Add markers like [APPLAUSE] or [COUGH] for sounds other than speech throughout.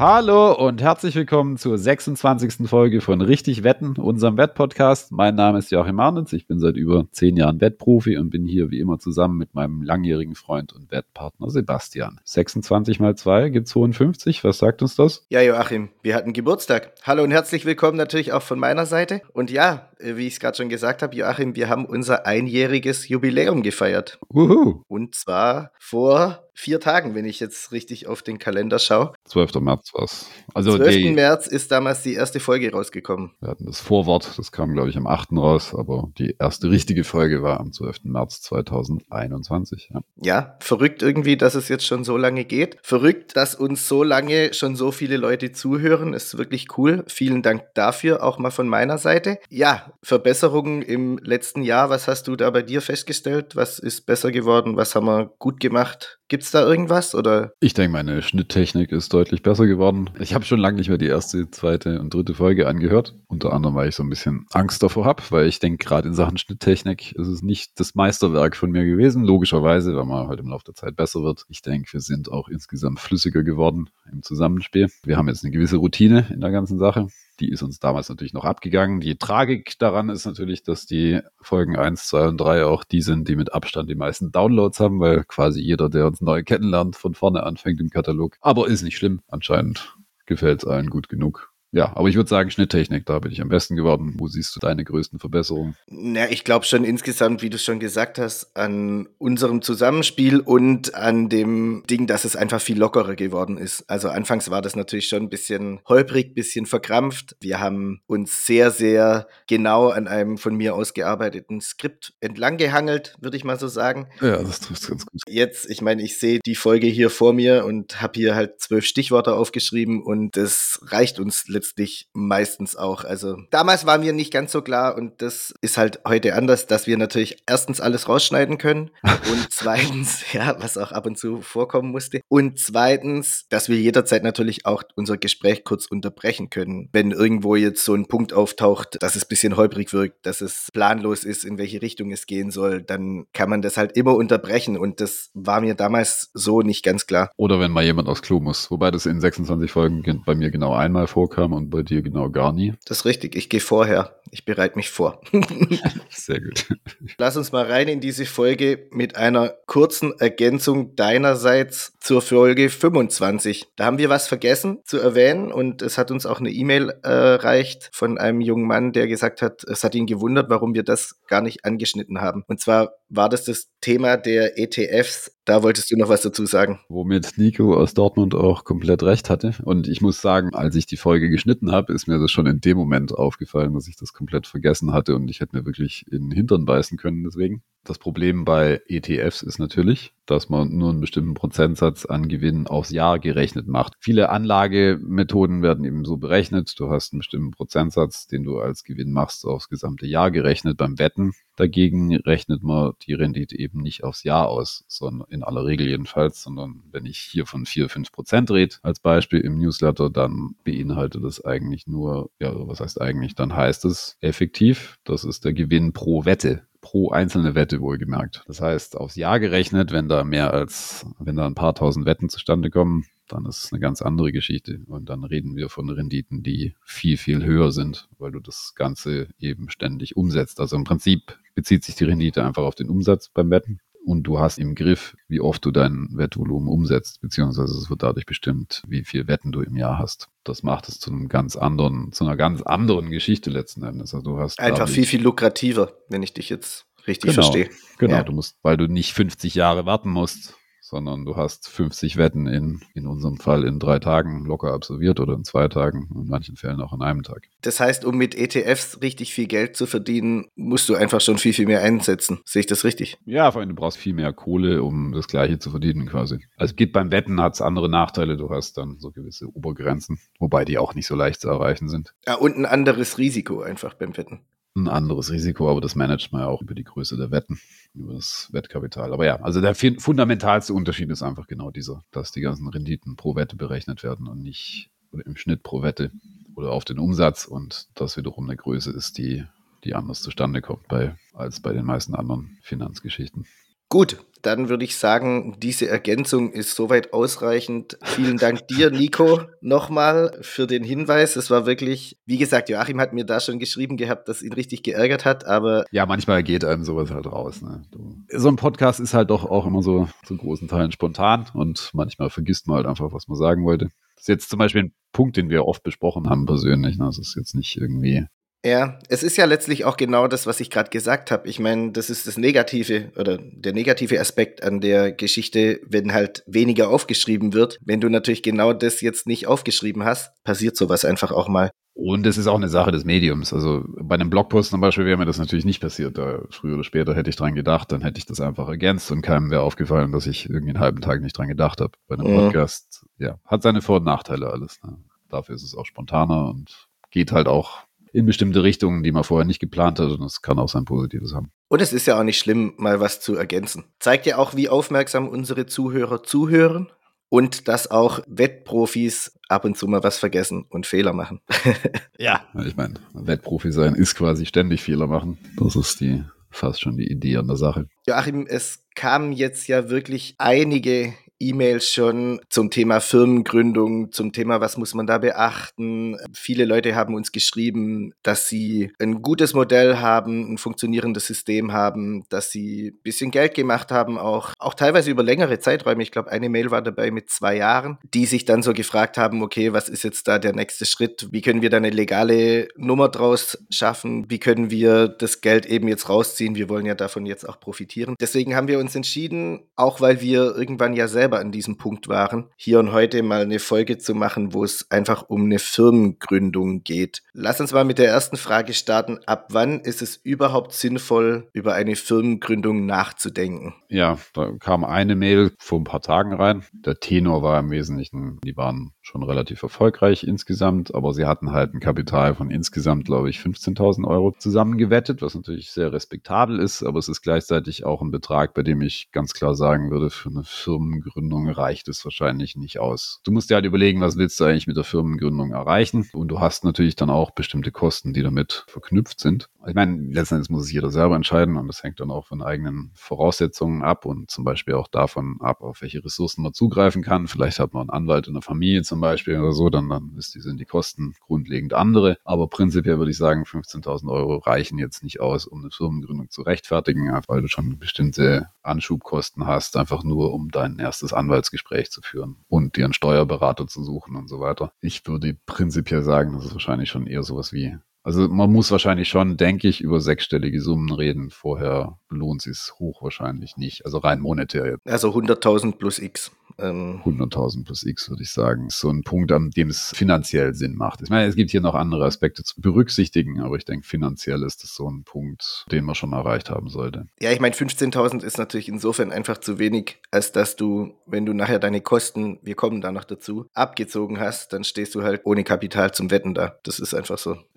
Hallo und herzlich willkommen zur 26. Folge von Richtig Wetten, unserem Wettpodcast. Mein Name ist Joachim Arnitz, ich bin seit über zehn Jahren Wettprofi und bin hier wie immer zusammen mit meinem langjährigen Freund und Wettpartner Sebastian. 26 mal 2 gibt 52, was sagt uns das? Ja, Joachim, wir hatten Geburtstag. Hallo und herzlich willkommen natürlich auch von meiner Seite. Und ja, wie ich es gerade schon gesagt habe, Joachim, wir haben unser einjähriges Jubiläum gefeiert. Uhu. Und zwar vor vier Tagen, wenn ich jetzt richtig auf den Kalender schaue. 12. März war es. Also 12. die, März ist damals die erste Folge rausgekommen. wir hatten das Vorwort, das kam glaube ich am 8. raus, aber die erste richtige Folge war am 12. März 2021. Ja. Ja, verrückt irgendwie, dass es jetzt schon so lange geht. Verrückt, dass uns so lange schon so viele Leute zuhören. Ist wirklich cool. Vielen Dank dafür, auch mal von meiner Seite. Ja, Verbesserungen im letzten Jahr. Was hast du da bei dir festgestellt? Was ist besser geworden? Was haben wir gut gemacht? Gibt's da irgendwas oder? Ich denke, meine Schnitttechnik ist deutlich besser geworden. Ich habe schon lange nicht mehr die erste, zweite und dritte Folge angehört. Unter anderem, weil ich so ein bisschen Angst davor habe, weil ich denke, gerade in Sachen Schnitttechnik ist es nicht das Meisterwerk von mir gewesen. Logischerweise, weil man halt im Laufe der Zeit besser wird. Ich denke, wir sind auch insgesamt flüssiger geworden im Zusammenspiel. Wir haben jetzt eine gewisse Routine in der ganzen Sache. Die ist uns damals natürlich noch abgegangen. Die Tragik daran ist natürlich, dass die Folgen 1, 2 und 3 auch die sind, die mit Abstand die meisten Downloads haben, weil quasi jeder, der uns neu kennenlernt, von vorne anfängt im Katalog. Aber ist nicht schlimm. Anscheinend gefällt es allen gut genug. Ja, aber ich würde sagen, Schnitttechnik, da bin ich am besten geworden. Wo siehst du deine größten Verbesserungen? Na, ich glaube schon insgesamt, wie du schon gesagt hast, an unserem Zusammenspiel und an dem Ding, dass es einfach viel lockerer geworden ist. Also anfangs war das natürlich schon ein bisschen holprig, bisschen verkrampft. Wir haben uns sehr, sehr genau an einem von mir ausgearbeiteten Skript entlang gehangelt, würde ich mal so sagen. Ja, das trifft ganz gut. Jetzt, ich meine, ich sehe die Folge hier vor mir und habe hier halt zwölf Stichworte aufgeschrieben und das reicht uns letztlich meistens auch. Also damals war mir nicht ganz so klar und das ist halt heute anders, dass wir natürlich erstens alles rausschneiden können [LAUGHS] und zweitens, ja, was auch ab und zu vorkommen musste und zweitens, dass wir jederzeit natürlich auch unser Gespräch kurz unterbrechen können, wenn irgendwo jetzt so ein Punkt auftaucht, dass es ein bisschen holprig wirkt, dass es planlos ist, in welche Richtung es gehen soll, dann kann man das halt immer unterbrechen und das war mir damals so nicht ganz klar. Oder wenn mal jemand aufs Klo muss. Wobei das in 26 Folgen gen- bei mir genau einmal vorkam und bei dir genau gar nie. Das ist richtig, ich gehe vorher. Ich bereite mich vor. [LAUGHS] Sehr gut. [LAUGHS] Lass uns mal rein in diese Folge mit einer kurzen Ergänzung deinerseits zur Folge 25. Da haben wir was vergessen zu erwähnen und es hat uns auch eine E-Mail äh, erreicht von einem jungen Mann, der gesagt hat, es hat ihn gewundert, warum wir das gar nicht angeschnitten haben. Und zwar war das das Thema der ETFs. Da wolltest du noch was dazu sagen. Womit Nico aus Dortmund auch komplett recht hatte. Und ich muss sagen, als ich die Folge geschnitten habe, ist mir das schon in dem Moment aufgefallen, dass ich das komplett vergessen hatte und ich hätte mir wirklich in den Hintern beißen können deswegen. Das Problem bei ETFs ist natürlich, dass man nur einen bestimmten Prozentsatz an Gewinn aufs Jahr gerechnet macht. Viele Anlagemethoden werden eben so berechnet. Du hast einen bestimmten Prozentsatz, den du als Gewinn machst, aufs gesamte Jahr gerechnet. Beim Wetten dagegen rechnet man die Rendite eben nicht aufs Jahr aus, sondern in aller Regel jedenfalls, sondern wenn ich hier von 4, 5 Prozent rede, als Beispiel im Newsletter, dann beinhaltet das eigentlich nur, ja, was heißt eigentlich, dann heißt es effektiv, das ist der Gewinn pro Wette pro einzelne Wette wohlgemerkt. Das heißt, aufs Jahr gerechnet, wenn da mehr als, wenn da ein paar tausend Wetten zustande kommen, dann ist es eine ganz andere Geschichte. Und dann reden wir von Renditen, die viel, viel höher sind, weil du das Ganze eben ständig umsetzt. Also im Prinzip bezieht sich die Rendite einfach auf den Umsatz beim Wetten. Und du hast im Griff, wie oft du dein Wettvolumen umsetzt, beziehungsweise es wird dadurch bestimmt, wie viel Wetten du im Jahr hast. Das macht es zu einem ganz anderen, zu einer ganz anderen Geschichte letzten Endes. Also du hast Einfach viel, viel lukrativer, wenn ich dich jetzt richtig Genau. verstehe. Genau, Ja. du musst, weil du nicht 50 Jahre warten musst, sondern du hast 50 Wetten in, in unserem Fall in drei Tagen locker absolviert oder in zwei Tagen, in manchen Fällen auch an einem Tag. Das heißt, um mit ETFs richtig viel Geld zu verdienen, musst du einfach schon viel, viel mehr einsetzen. Sehe ich das richtig? Ja, vor allem, du brauchst viel mehr Kohle, um das Gleiche zu verdienen quasi. Also geht beim Wetten, hat es andere Nachteile, du hast dann so gewisse Obergrenzen, wobei die auch nicht so leicht zu erreichen sind. Ja, und ein anderes Risiko einfach beim Wetten. Ein anderes Risiko, aber das managt man ja auch über die Größe der Wetten, über das Wettkapital. Aber ja, also der fundamentalste Unterschied ist einfach genau dieser, dass die ganzen Renditen pro Wette berechnet werden und nicht im Schnitt pro Wette oder auf den Umsatz und das wiederum eine Größe ist, die, die anders zustande kommt bei, als bei den meisten anderen Finanzgeschichten. Gut, dann würde ich sagen, diese Ergänzung ist soweit ausreichend. Vielen Dank [LAUGHS] dir, Nico, nochmal für den Hinweis. Es war wirklich, wie gesagt, Joachim hat mir da schon geschrieben gehabt, dass ihn richtig geärgert hat, aber. Ja, manchmal geht einem sowas halt raus. Ne? So ein Podcast ist halt doch auch immer so zu großen Teilen spontan und manchmal vergisst man halt einfach, was man sagen wollte. Das ist jetzt zum Beispiel ein Punkt, den wir oft besprochen haben persönlich. Ne? Das ist jetzt nicht irgendwie ja, es ist ja letztlich auch genau das, was ich gerade gesagt habe. Ich meine, das ist das Negative oder der negative Aspekt an der Geschichte, wenn halt weniger aufgeschrieben wird. Wenn du natürlich genau das jetzt nicht aufgeschrieben hast, passiert sowas einfach auch mal. Und es ist auch eine Sache des Mediums. Also bei einem Blogpost zum Beispiel wäre mir das natürlich nicht passiert. Da früher oder später hätte ich dran gedacht, dann hätte ich das einfach ergänzt und keinem wäre aufgefallen, dass ich irgendwie einen halben Tag nicht dran gedacht habe. Bei einem mhm. Podcast, ja, hat seine Vor- und Nachteile alles. Ne? Dafür ist es auch spontaner und geht halt auch in bestimmte Richtungen, die man vorher nicht geplant hat. Und das kann auch sein Positives haben. Und es ist ja auch nicht schlimm, mal was zu ergänzen. Zeigt ja auch, wie aufmerksam unsere Zuhörer zuhören und dass auch Wettprofis ab und zu mal was vergessen und Fehler machen. [LAUGHS] ja, ich meine, Wettprofi sein ist quasi ständig Fehler machen. Das ist die fast schon die Idee an der Sache. Joachim, es kamen jetzt ja wirklich einige E-Mails schon zum Thema Firmengründung, zum Thema, was muss man da beachten. Viele Leute haben uns geschrieben, dass sie ein gutes Modell haben, ein funktionierendes System haben, dass sie ein bisschen Geld gemacht haben, auch, auch teilweise über längere Zeiträume. Ich glaube, eine Mail war dabei mit zwei Jahren, die sich dann so gefragt haben, okay, was ist jetzt da der nächste Schritt? Wie können wir da eine legale Nummer draus schaffen? Wie können wir das Geld eben jetzt rausziehen? Wir wollen ja davon jetzt auch profitieren. Deswegen haben wir uns entschieden, auch weil wir irgendwann ja selber an diesem Punkt waren, hier und heute mal eine Folge zu machen, wo es einfach um eine Firmengründung geht. Lass uns mal mit der ersten Frage starten. Ab wann ist es überhaupt sinnvoll, über eine Firmengründung nachzudenken? Ja, da kam eine Mail vor ein paar Tagen rein. Der Tenor war im Wesentlichen, die waren schon relativ erfolgreich insgesamt, aber sie hatten halt ein Kapital von insgesamt, glaube ich, 15.000 Euro zusammengewettet, was natürlich sehr respektabel ist, aber es ist gleichzeitig auch ein Betrag, bei dem ich ganz klar sagen würde, für eine Firmengründung reicht es wahrscheinlich nicht aus. Du musst dir halt überlegen, was willst du eigentlich mit der Firmengründung erreichen und du hast natürlich dann auch bestimmte Kosten, die damit verknüpft sind. Ich meine, letztendlich muss es jeder selber entscheiden und das hängt dann auch von eigenen Voraussetzungen ab und zum Beispiel auch davon ab, auf welche Ressourcen man zugreifen kann. Vielleicht hat man einen Anwalt in der Familie zum Beispiel oder so, dann, dann ist die, sind die Kosten grundlegend andere. Aber prinzipiell würde ich sagen, 15.000 Euro reichen jetzt nicht aus, um eine Firmengründung zu rechtfertigen, weil du schon bestimmte Anschubkosten hast, einfach nur um dein erstes Anwaltsgespräch zu führen und dir einen Steuerberater zu suchen und so weiter. Ich würde prinzipiell sagen, das ist wahrscheinlich schon eher sowas wie also man muss wahrscheinlich schon, denke ich, über sechsstellige Summen reden. Vorher lohnt es hochwahrscheinlich nicht. Also rein monetär. Also 100.000 plus X. Ähm 100.000 plus X, würde ich sagen. Ist so ein Punkt, an dem es finanziell Sinn macht. Ich meine, es gibt hier noch andere Aspekte zu berücksichtigen, aber ich denke, finanziell ist das so ein Punkt, den man schon erreicht haben sollte. Ja, ich meine, 15.000 ist natürlich insofern einfach zu wenig, als dass du, wenn du nachher deine Kosten, wir kommen da noch dazu, abgezogen hast, dann stehst du halt ohne Kapital zum Wetten da. Das ist einfach so. [LAUGHS]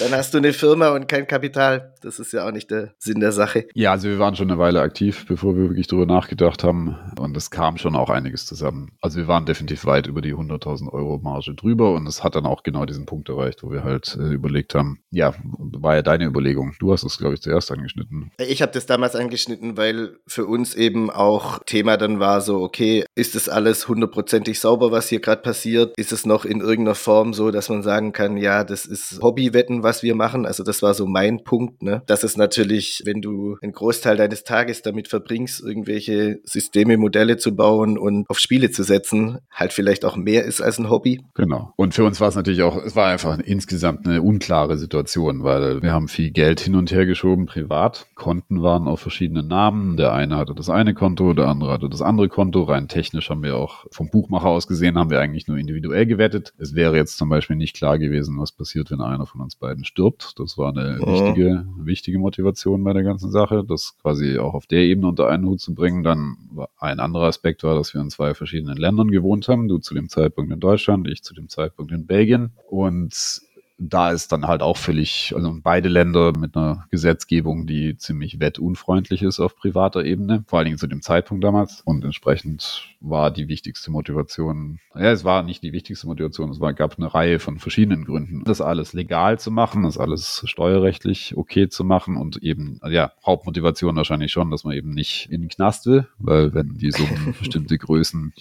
dann hast du eine Firma und kein Kapital. Das ist ja auch nicht der Sinn der Sache. Ja, also wir waren schon eine Weile aktiv, bevor wir wirklich drüber nachgedacht haben. Und es kam schon auch einiges zusammen. Also wir waren definitiv weit über die 100.000 Euro Marge drüber und es hat dann auch genau diesen Punkt erreicht, wo wir halt äh, überlegt haben, ja, war ja deine Überlegung. Du hast es, glaube ich, zuerst angeschnitten. Ich habe das damals angeschnitten, weil für uns eben auch Thema dann war so, okay, ist das alles hundertprozentig sauber, was hier gerade passiert? Ist es noch in irgendeiner Form so, dass man sagen kann, ja, das ist Hobbywetten, was wir machen? Also das war so mein Punkt, ne? Das ist natürlich, wenn du einen Großteil deines Tages damit verbringst, irgendwelche Systeme, Modelle zu bauen und auf Spiele zu setzen, halt vielleicht auch mehr ist als ein Hobby. Genau. Und für uns war es natürlich auch, es war einfach insgesamt eine unklare Situation, weil wir haben viel Geld hin und her geschoben, privat. Konten waren auf verschiedenen Namen. Der eine hatte das eine Konto, der andere hatte das andere Konto. Rein technisch haben wir auch vom Buchmacher aus gesehen, haben wir eigentlich nur individuell gewettet. Es wäre jetzt zum Beispiel nicht klar gewesen, was passiert, wenn einer von uns beiden stirbt. Das war eine oh. wichtige, wichtige Motivation bei der ganzen Sache, das quasi auch auf der Ebene unter einen Hut zu bringen. Dann ein anderer Aspekt war, dass wir in zwei verschiedenen Ländern gewohnt haben. Du zu dem Zeitpunkt in Deutschland, ich zu dem Zeitpunkt in Belgien. Und da ist dann halt auch völlig, also beide Länder mit einer Gesetzgebung, die ziemlich wettunfreundlich ist auf privater Ebene, vor allen Dingen zu dem Zeitpunkt damals. Und entsprechend war die wichtigste Motivation, ja, es war nicht die wichtigste Motivation, es war, gab eine Reihe von verschiedenen Gründen, das alles legal zu machen, das alles steuerrechtlich okay zu machen und eben, ja, Hauptmotivation wahrscheinlich schon, dass man eben nicht in den Knast will, weil wenn die Summen [LAUGHS] bestimmte Größen,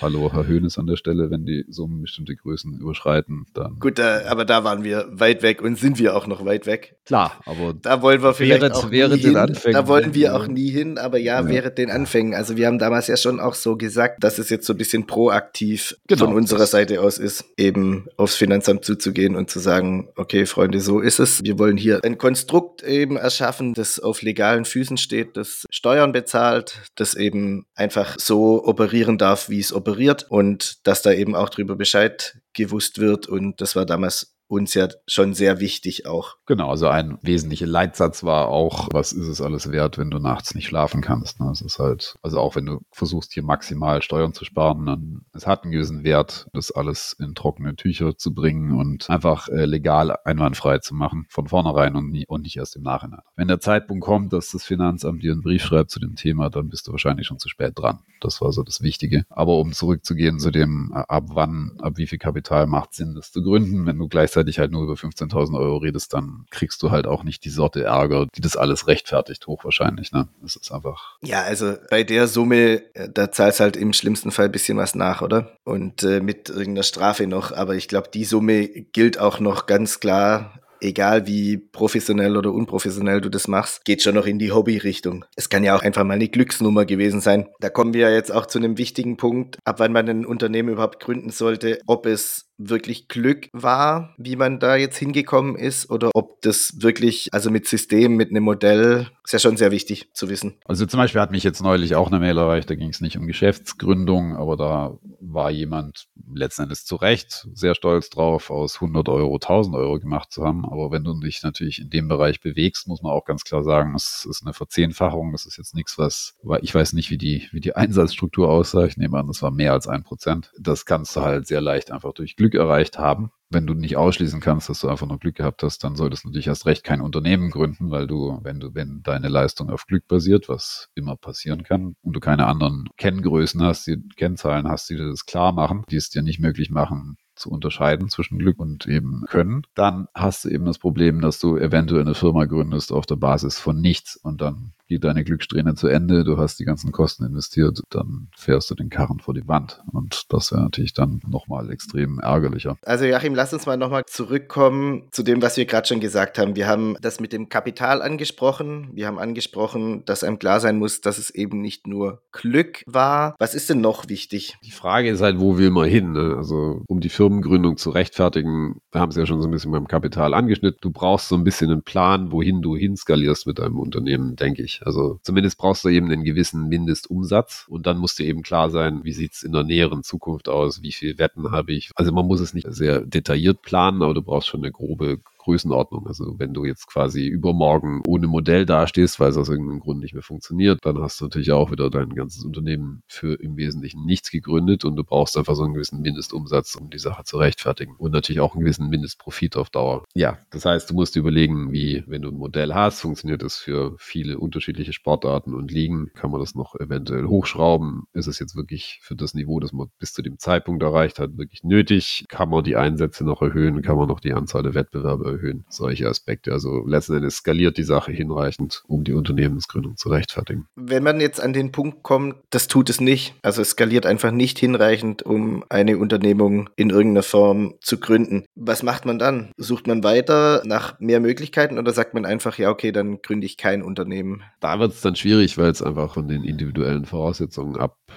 hallo Herr Höhnes an der Stelle, wenn die Summen bestimmte Größen überschreiten, dann. Gut, äh, aber da waren wir weit weg und sind wir auch noch weit weg. Klar, aber da wollen wir vielleicht während, auch während nie hin. Anfängen, da wollen wir auch nie hin, aber ja, Ja. während den Anfängen. Also wir haben damals ja schon auch so gesagt, dass es jetzt so ein bisschen proaktiv Genau, von unserer Seite aus ist, eben aufs Finanzamt zuzugehen und zu sagen, okay, Freunde, so ist es. Wir wollen hier ein Konstrukt eben erschaffen, das auf legalen Füßen steht, das Steuern bezahlt, das eben einfach so operieren darf, wie es operiert und dass da eben auch drüber Bescheid gewusst wird. Und das war damals uns ja schon sehr wichtig auch. Genau, also ein wesentlicher Leitsatz war auch, was ist es alles wert, wenn du nachts nicht schlafen kannst. Ne? Es ist halt, also auch wenn du versuchst, hier maximal Steuern zu sparen, dann es hat einen gewissen Wert, das alles in trockene Tücher zu bringen und einfach äh, legal einwandfrei zu machen, von vornherein und, nie, und nicht erst im Nachhinein. Wenn der Zeitpunkt kommt, dass das Finanzamt dir einen Brief schreibt zu dem Thema, dann bist du wahrscheinlich schon zu spät dran. Das war so das Wichtige. Aber um zurückzugehen zu dem, äh, ab wann, ab wie viel Kapital macht Sinn, das zu gründen, wenn du gleichzeitig halt nur über 15.000 Euro redest, dann kriegst du halt auch nicht die Sorte Ärger, die das alles rechtfertigt, hochwahrscheinlich. Ne? Das ist einfach. Ja, also bei der Summe, äh, da zahlst halt im schlimmsten Fall ein bisschen was nach, oder? Und äh, mit irgendeiner Strafe noch. Aber ich glaube, die Summe gilt auch noch ganz klar. Egal wie professionell oder unprofessionell du das machst, geht schon noch in die Hobby-Richtung. Es kann ja auch einfach mal eine Glücksnummer gewesen sein. Da kommen wir jetzt auch zu einem wichtigen Punkt, ab wann man ein Unternehmen überhaupt gründen sollte, ob es wirklich Glück war, wie man da jetzt hingekommen ist, oder ob das wirklich, also mit System, mit einem Modell, ist ja schon sehr wichtig zu wissen. Also zum Beispiel hat mich jetzt neulich auch eine Mail erreicht, da ging es nicht um Geschäftsgründung, aber da war jemand letzten Endes zu Recht sehr stolz drauf, aus 100 Euro 1000 Euro gemacht zu haben. Aber wenn du dich natürlich in dem Bereich bewegst, muss man auch ganz klar sagen, es ist eine Verzehnfachung. Das ist jetzt nichts, was, ich weiß nicht, wie die, wie die [LAUGHS] Einsatzstruktur aussah. Ich nehme an, das war mehr als ein Prozent. Das kannst du halt sehr leicht einfach durch Glück erreicht haben. Wenn du nicht ausschließen kannst, dass du einfach nur Glück gehabt hast, dann solltest du natürlich erst recht kein Unternehmen gründen, weil du, wenn du, wenn deine Leistung auf Glück basiert, was immer passieren kann, und du keine anderen Kenngrößen hast, die Kennzahlen hast, die dir das klar machen, die es dir nicht möglich machen, zu unterscheiden zwischen Glück und eben Können, dann hast du eben das Problem, dass du eventuell eine Firma gründest auf der Basis von nichts und dann geht deine Glückssträhne zu Ende, du hast die ganzen Kosten investiert, dann fährst du den Karren vor die Wand und das wäre natürlich dann nochmal extrem ärgerlicher. Also Joachim, lass uns mal nochmal zurückkommen zu dem, was wir gerade schon gesagt haben. Wir haben das mit dem Kapital angesprochen. Wir haben angesprochen, dass einem klar sein muss, dass es eben nicht nur Glück war. Was ist denn noch wichtig? Die Frage ist halt, wo will man hin? Ne? Also um die Firmengründung zu rechtfertigen, wir haben es ja schon so ein bisschen beim Kapital angeschnitten. Du brauchst so ein bisschen einen Plan, wohin du hinskalierst mit deinem Unternehmen, denke ich. Also zumindest brauchst du eben einen gewissen Mindestumsatz und dann muss dir eben klar sein, wie sieht's in der näheren Zukunft aus, wie viel Wetten habe ich. Also man muss es nicht sehr detailliert planen, aber du brauchst schon eine grobe Größenordnung. Also wenn du jetzt quasi übermorgen ohne Modell dastehst, weil es aus irgendeinem Grund nicht mehr funktioniert, dann hast du natürlich auch wieder dein ganzes Unternehmen für im Wesentlichen nichts gegründet und du brauchst einfach so einen gewissen Mindestumsatz, um die Sache zu rechtfertigen. Und natürlich auch einen gewissen Mindestprofit auf Dauer. Ja, das heißt, du musst überlegen, wie, wenn du ein Modell hast, funktioniert das für viele unterschiedliche Sportarten und Ligen, kann man das noch eventuell hochschrauben? Ist es jetzt wirklich für das Niveau, das man bis zu dem Zeitpunkt erreicht hat, wirklich nötig? Kann man die Einsätze noch erhöhen? Kann man noch die Anzahl der Wettbewerbe erhöhen. Solche Aspekte. Also letzten Endes skaliert die Sache hinreichend, um die Unternehmensgründung zu rechtfertigen. Wenn man jetzt an den Punkt kommt, das tut es nicht. Also es skaliert einfach nicht hinreichend, um eine Unternehmung in irgendeiner Form zu gründen. Was macht man dann? Sucht man weiter nach mehr Möglichkeiten oder sagt man einfach, ja, okay, dann gründe ich kein Unternehmen? Da wird es dann schwierig, weil es einfach von den individuellen Voraussetzungen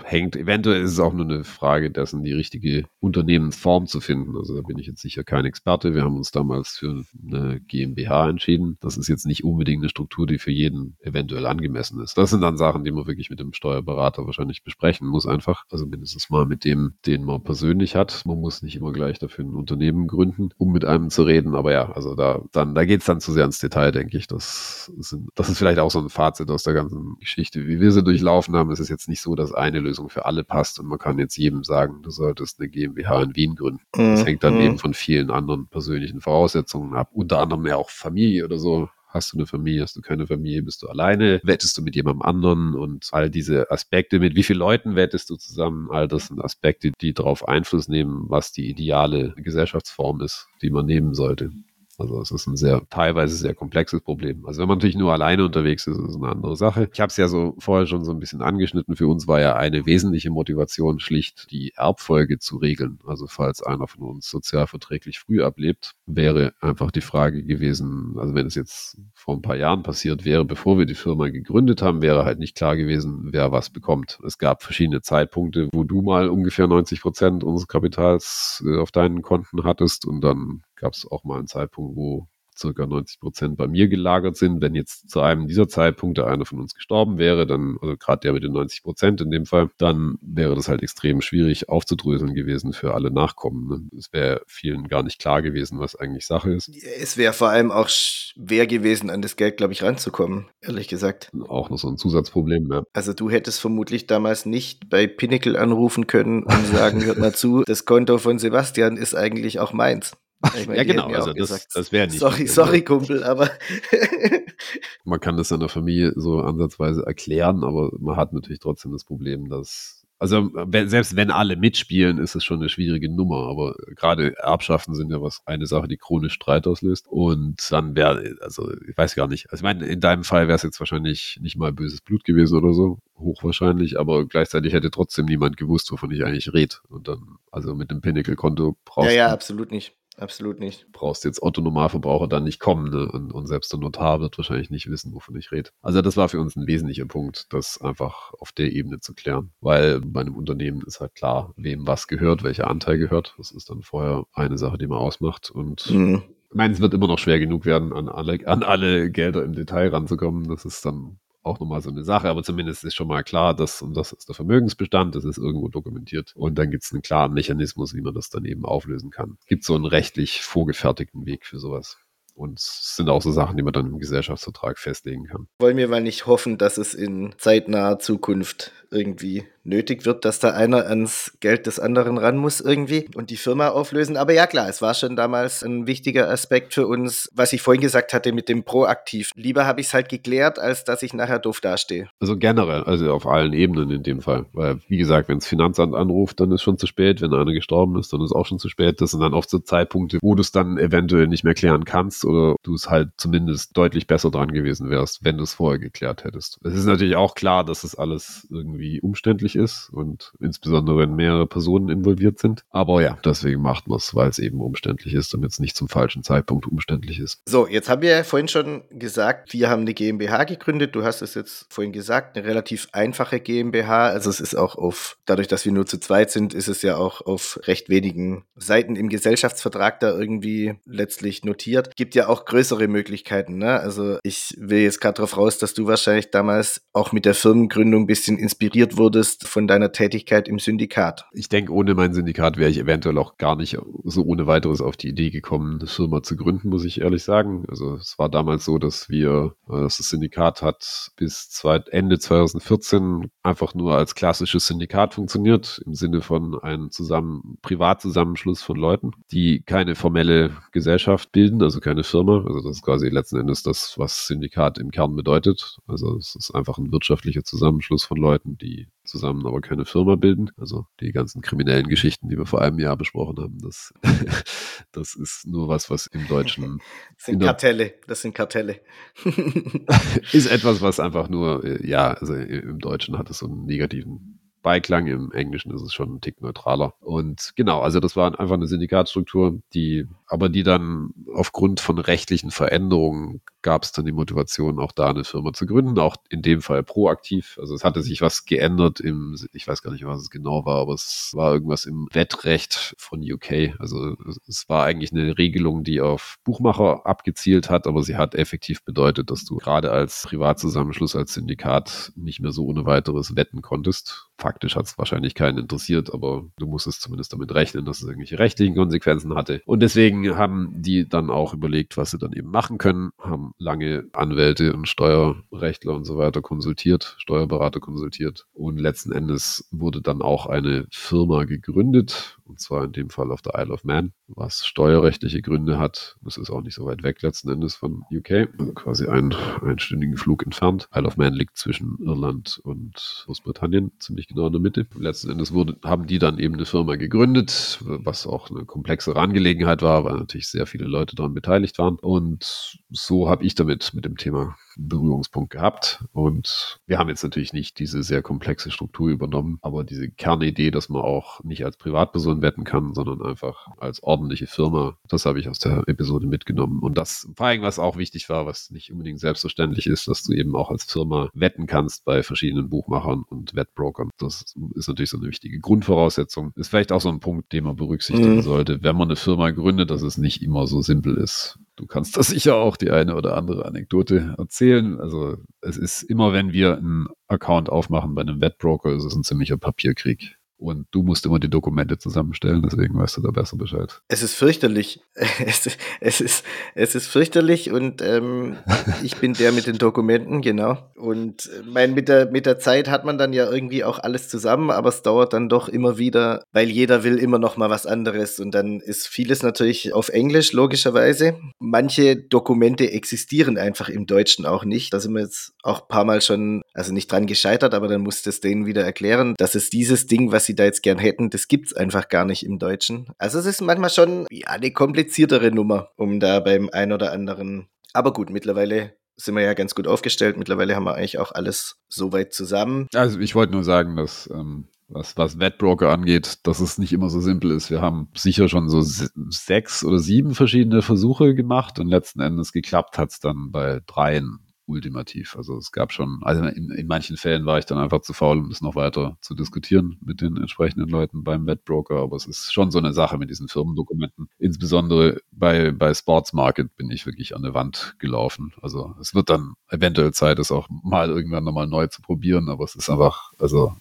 abhängt. Eventuell ist es auch nur eine Frage dessen, die richtige Unternehmensform zu finden. Also da bin ich jetzt sicher kein Experte. Wir haben uns damals für eine GmbH entschieden. Das ist jetzt nicht unbedingt eine Struktur, die für jeden eventuell angemessen ist. Das sind dann Sachen, die man wirklich mit dem Steuerberater wahrscheinlich besprechen muss einfach. Also mindestens mal mit dem, den man persönlich hat. Man muss nicht immer gleich dafür ein Unternehmen gründen, um mit einem zu reden. Aber ja, also da, dann, da geht es dann zu sehr ins Detail, denke ich. Das, sind, das ist vielleicht auch so ein Fazit aus der ganzen Geschichte. Wie wir sie durchlaufen haben, ist es jetzt nicht so, dass eine eine Lösung für alle passt und man kann jetzt jedem sagen, du solltest eine GmbH in Wien gründen. Das hängt dann Mhm. eben von vielen anderen persönlichen Voraussetzungen ab. Unter anderem ja auch Familie oder so. Hast du eine Familie, hast du keine Familie, bist du alleine, wettest du mit jemandem anderen und all diese Aspekte, mit wie vielen Leuten wettest du zusammen, all das sind Aspekte, die darauf Einfluss nehmen, was die ideale Gesellschaftsform ist, die man nehmen sollte. Also es ist ein sehr, teilweise sehr komplexes Problem. Also wenn man natürlich nur alleine unterwegs ist, ist es eine andere Sache. Ich habe es ja so vorher schon so ein bisschen angeschnitten. Für uns war ja eine wesentliche Motivation schlicht, die Erbfolge zu regeln. Also falls einer von uns sozialverträglich früh ablebt, wäre einfach die Frage gewesen, also wenn es jetzt vor ein paar Jahren passiert wäre, bevor wir die Firma gegründet haben, wäre halt nicht klar gewesen, wer was bekommt. Es gab verschiedene Zeitpunkte, wo du mal ungefähr 90 Prozent unseres Kapitals äh, auf deinen Konten hattest und dann gab es auch mal einen Zeitpunkt, wo circa 90 Prozent bei mir gelagert sind. Wenn jetzt zu einem dieser Zeitpunkte einer von uns gestorben wäre, dann, also gerade der mit den 90 Prozent in dem Fall, dann wäre das halt extrem schwierig aufzudröseln gewesen für alle Nachkommen. Ne? Es wäre vielen gar nicht klar gewesen, was eigentlich Sache ist. Es wäre vor allem auch schwer gewesen, an das Geld, glaube ich, ranzukommen, ehrlich gesagt. Auch noch so ein Zusatzproblem. Ja. Also du hättest vermutlich damals nicht bei Pinnacle anrufen können und sagen, hört mal zu, das Konto von Sebastian ist eigentlich auch meins. [LAUGHS] Ich Ja, genau, ja also das, das wäre nicht. Sorry, sorry, Kumpel, aber [LAUGHS] Man kann das seiner Familie so ansatzweise erklären, aber man hat natürlich trotzdem das Problem, dass also selbst wenn alle mitspielen, ist es schon eine schwierige Nummer. Aber gerade Erbschaften sind ja was eine Sache, die chronisch Streit auslöst. Und dann wäre, also ich weiß gar nicht. Also ich meine, in deinem Fall wäre es jetzt wahrscheinlich nicht mal böses Blut gewesen oder so, hochwahrscheinlich. Aber gleichzeitig hätte trotzdem niemand gewusst, wovon ich eigentlich rede. Und dann, also mit dem Pinnacle-Konto brauchst ja, ja, du absolut nicht. Absolut nicht. brauchst jetzt Otto-Normalverbraucher dann nicht kommen. Ne? Und, und selbst der Notar wird wahrscheinlich nicht wissen, wovon ich rede. Also das war für uns ein wesentlicher Punkt, das einfach auf der Ebene zu klären. Weil bei einem Unternehmen ist halt klar, wem was gehört, welcher Anteil gehört. Das ist dann vorher eine Sache, die man ausmacht. Und Mhm. ich meine, es wird immer noch schwer genug werden, an alle, an alle Gelder im Detail ranzukommen. Das ist dann auch nochmal so eine Sache, aber zumindest ist schon mal klar, dass, und das ist der Vermögensbestand, das ist irgendwo dokumentiert. Und dann gibt es einen klaren Mechanismus, wie man das dann eben auflösen kann. Gibt so einen rechtlich vorgefertigten Weg für sowas. Und es sind auch so Sachen, die man dann im Gesellschaftsvertrag festlegen kann. Wollen wir mal nicht hoffen, dass es in zeitnaher Zukunft irgendwie nötig wird, dass da einer ans Geld des anderen ran muss irgendwie und die Firma auflösen. Aber ja klar, es war schon damals ein wichtiger Aspekt für uns, was ich vorhin gesagt hatte mit dem Proaktiv. Lieber habe ich es halt geklärt, als dass ich nachher doof dastehe. Also generell, also auf allen Ebenen in dem Fall. Weil, wie gesagt, wenn das Finanzamt anruft, dann ist schon zu spät. Wenn einer gestorben ist, dann ist auch schon zu spät. Das sind dann oft so Zeitpunkte, wo du es dann eventuell nicht mehr klären kannst oder du es halt zumindest deutlich besser dran gewesen wärst, wenn du es vorher geklärt hättest. Es ist natürlich auch klar, dass das alles irgendwie umständlich ist und insbesondere wenn mehrere Personen involviert sind. Aber ja, deswegen macht man es, weil es eben umständlich ist, damit es nicht zum falschen Zeitpunkt umständlich ist. So, jetzt haben wir ja vorhin schon gesagt, wir haben eine GmbH gegründet. Du hast es jetzt vorhin gesagt, eine relativ einfache GmbH. Also es ist auch auf, dadurch, dass wir nur zu zweit sind, ist es ja auch auf recht wenigen Seiten im Gesellschaftsvertrag da irgendwie letztlich notiert. Gibt ja auch größere Möglichkeiten. Ne? Also ich will jetzt gerade darauf raus, dass du wahrscheinlich damals auch mit der Firmengründung ein bisschen inspiriert wurdest von deiner Tätigkeit im Syndikat. Ich denke, ohne mein Syndikat wäre ich eventuell auch gar nicht so ohne weiteres auf die Idee gekommen, eine Firma zu gründen, muss ich ehrlich sagen. Also es war damals so, dass wir, äh, dass das Syndikat hat bis zwei, Ende 2014 einfach nur als klassisches Syndikat funktioniert, im Sinne von einem zusammen, Privatzusammenschluss von Leuten, die keine formelle Gesellschaft bilden, also keine Firma. Also das ist quasi letzten Endes das, was Syndikat im Kern bedeutet. Also es ist einfach ein wirtschaftlicher Zusammenschluss von Leuten, die zusammen aber keine Firma bilden. Also die ganzen kriminellen Geschichten, die wir vor einem Jahr besprochen haben, das, [LAUGHS] das ist nur was, was im Deutschen Das [LAUGHS] sind Kartelle, das sind Kartelle. [LAUGHS] ist etwas, was einfach nur, äh, ja, also im Deutschen hat es so einen negativen Beiklang, im Englischen ist es schon ein Tick neutraler. Und genau, also das war einfach eine Syndikatstruktur, die, aber die dann aufgrund von rechtlichen Veränderungen gab es dann die Motivation, auch da eine Firma zu gründen, auch in dem Fall proaktiv. Also es hatte sich was geändert im, ich weiß gar nicht, was es genau war, aber es war irgendwas im Wettrecht von UK. Also es- war eigentlich eine Regelung, die auf Buchmacher abgezielt hat, aber sie hat effektiv bedeutet, dass du gerade als Privatzusammenschluss, als Syndikat nicht mehr so ohne weiteres wetten konntest. Faktisch hat es wahrscheinlich keinen interessiert, aber du musstest zumindest damit rechnen, dass es irgendwelche rechtlichen Konsequenzen hatte. Und deswegen deswegen haben die dann auch überlegt, was sie dann eben machen können, haben lange Anwälte und Steuerrechtler und so weiter konsultiert, Steuerberater konsultiert. Und letzten Endes wurde dann auch eine Firma gegründet, und zwar in dem Fall auf der Isle of Man, was steuerrechtliche Gründe hat. Das ist auch nicht so weit weg letzten Endes von UK, also quasi ein einstündigen Flug entfernt. Isle of Man liegt zwischen Irland und Großbritannien, ziemlich genau in der Mitte. Letzten Endes wurde, haben die dann eben eine Firma gegründet, was auch eine komplexere Angelegenheit war, weil natürlich sehr viele Leute daran beteiligt waren. Und so habe ich damit mit dem Thema Berührungspunkt gehabt. Und wir haben jetzt natürlich nicht diese sehr komplexe Struktur übernommen, aber diese Kernidee, dass man auch nicht als Privatperson wetten kann, sondern einfach als ordentliche Firma, das habe ich aus der Episode mitgenommen. Und das vor allem, was auch wichtig war, was nicht unbedingt selbstverständlich ist, dass du eben auch als Firma wetten kannst bei verschiedenen Buchmachern und Wettbrokern. Das ist natürlich so eine wichtige Grundvoraussetzung. Ist vielleicht auch so ein Punkt, den man berücksichtigen mhm. sollte, wenn man eine Firma gründet, dass es nicht immer so simpel ist. Du kannst da sicher auch die eine oder andere Anekdote erzählen. Also es ist immer, wenn wir einen Account aufmachen bei einem Wettbroker, ist es ein ziemlicher Papierkrieg. Und du musst immer die Dokumente zusammenstellen, deswegen weißt du da besser Bescheid. Es ist fürchterlich. [LAUGHS] Es, es, ist, es ist fürchterlich und ähm, [LAUGHS] ich bin der mit den Dokumenten, genau. Und äh, mein, mit, der, mit der Zeit hat man dann ja irgendwie auch alles zusammen, aber es dauert dann doch immer wieder, weil jeder will immer noch mal was anderes. Und dann ist vieles natürlich auf Englisch, logischerweise. Manche Dokumente existieren einfach im Deutschen auch nicht. Da sind wir jetzt auch ein paar Mal schon, also nicht dran gescheitert, aber dann musste es denen wieder erklären, dass es dieses Ding, was sie da jetzt gern hätten, das gibt's einfach gar nicht im Deutschen. Also es ist manchmal schon ja, eine kompliziertere Nummer, um da beim ein oder anderen. Aber gut, mittlerweile sind wir ja ganz gut aufgestellt. Mittlerweile haben wir eigentlich auch alles so weit zusammen. Also ich wollte nur sagen, dass ähm, was, was Wettbroker angeht, dass es nicht immer so simpel ist. Wir haben sicher schon so sechs oder sieben verschiedene Versuche gemacht und letzten Endes geklappt hat es dann bei dreien ultimativ. Also es gab schon, also in, in, manchen Fällen war ich dann einfach zu faul, um das noch weiter zu diskutieren mit den entsprechenden Leuten beim Wettbroker, aber es ist schon so eine Sache mit diesen Firmendokumenten. Insbesondere bei, bei Sports Market bin ich wirklich an der Wand gelaufen. Also es wird dann eventuell Zeit, es auch mal irgendwann nochmal neu zu probieren, aber es ist einfach, also,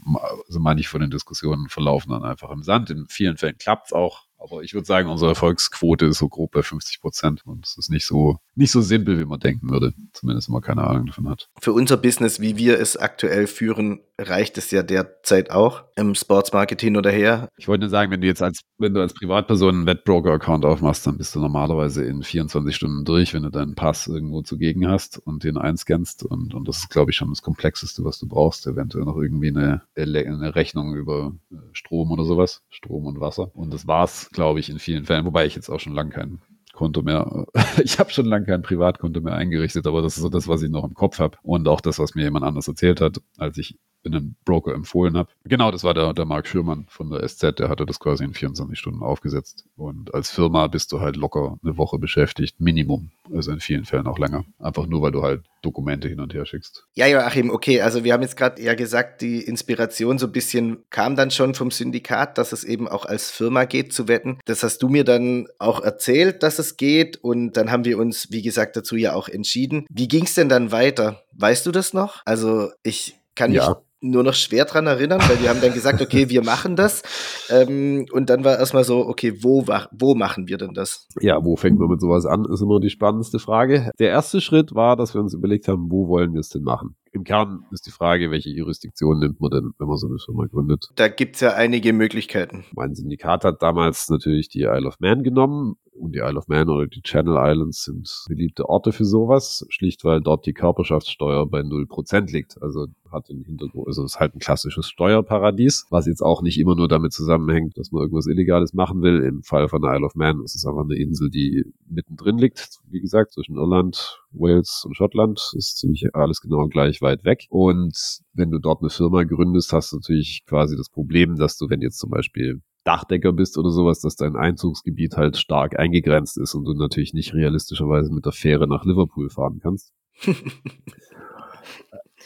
also manche von den Diskussionen verlaufen dann einfach im Sand. In vielen Fällen klappt es auch, aber ich würde sagen, unsere Erfolgsquote ist so grob bei 50 Prozent und es ist nicht so, nicht so simpel, wie man denken würde. Zumindest wenn man keine Ahnung davon hat. Für unser Business, wie wir es aktuell führen, reicht es ja derzeit auch im Sportsmarket hin oder her. Ich wollte nur sagen, wenn du jetzt als, wenn du als Privatperson einen Wettbroker-Account aufmachst, dann bist du normalerweise in 24 Stunden durch, wenn du deinen Pass irgendwo zugegen hast und den einscannst. Und, und das ist, glaube ich, schon das Komplexeste, was du brauchst. Eventuell noch irgendwie eine, eine Rechnung über äh, Strom oder sowas. Strom und Wasser. Und das war's glaube ich, in vielen Fällen, wobei ich jetzt auch schon lange kein Konto mehr, [LAUGHS] ich habe schon lange kein Privatkonto mehr eingerichtet, aber das ist so das, was ich noch im Kopf habe und auch das, was mir jemand anders erzählt hat, als ich einem Broker empfohlen habe. Genau, das war der, der Marc Schürmann von der SZ, der hatte das quasi in 24 Stunden aufgesetzt. Und als Firma bist du halt locker eine Woche beschäftigt, Minimum. Also in vielen Fällen auch länger. Einfach nur, weil du halt Dokumente hin und her schickst. Ja, Joachim, okay, also wir haben jetzt gerade ja gesagt, die Inspiration so ein bisschen kam dann schon vom Syndikat, dass es eben auch als Firma geht zu wetten. Das hast du mir dann auch erzählt, dass es geht und dann haben wir uns, wie gesagt, dazu ja auch entschieden. Wie ging es denn dann weiter? Weißt du das noch? Also ich kann ja. mich nur noch schwer dran erinnern, weil wir haben dann gesagt, okay, wir machen das. Ähm, und dann war erstmal so, okay, wo, wo machen wir denn das? Ja, wo fängt man mit sowas an, ist immer die spannendste Frage. Der erste Schritt war, dass wir uns überlegt haben, wo wollen wir es denn machen? Im Kern ist die Frage, welche Jurisdiktion nimmt man denn, wenn man so eine Firma gründet? Da gibt's ja einige Möglichkeiten. Mein Syndikat hat damals natürlich die Isle of Man genommen und die Isle of Man oder die Channel Islands sind beliebte Orte für sowas, schlicht weil dort die Körperschaftssteuer bei 0% liegt. Also hat den Hintergrund, also ist halt ein klassisches Steuerparadies, was jetzt auch nicht immer nur damit zusammenhängt, dass man irgendwas Illegales machen will. Im Fall von Isle of Man ist es einfach eine Insel, die mittendrin liegt, wie gesagt, zwischen Irland, Wales und Schottland. Ist ziemlich alles genau gleich weit weg. Und wenn du dort eine Firma gründest, hast du natürlich quasi das Problem, dass du, wenn jetzt zum Beispiel Dachdecker bist oder sowas, dass dein Einzugsgebiet halt stark eingegrenzt ist und du natürlich nicht realistischerweise mit der Fähre nach Liverpool fahren kannst. [LAUGHS]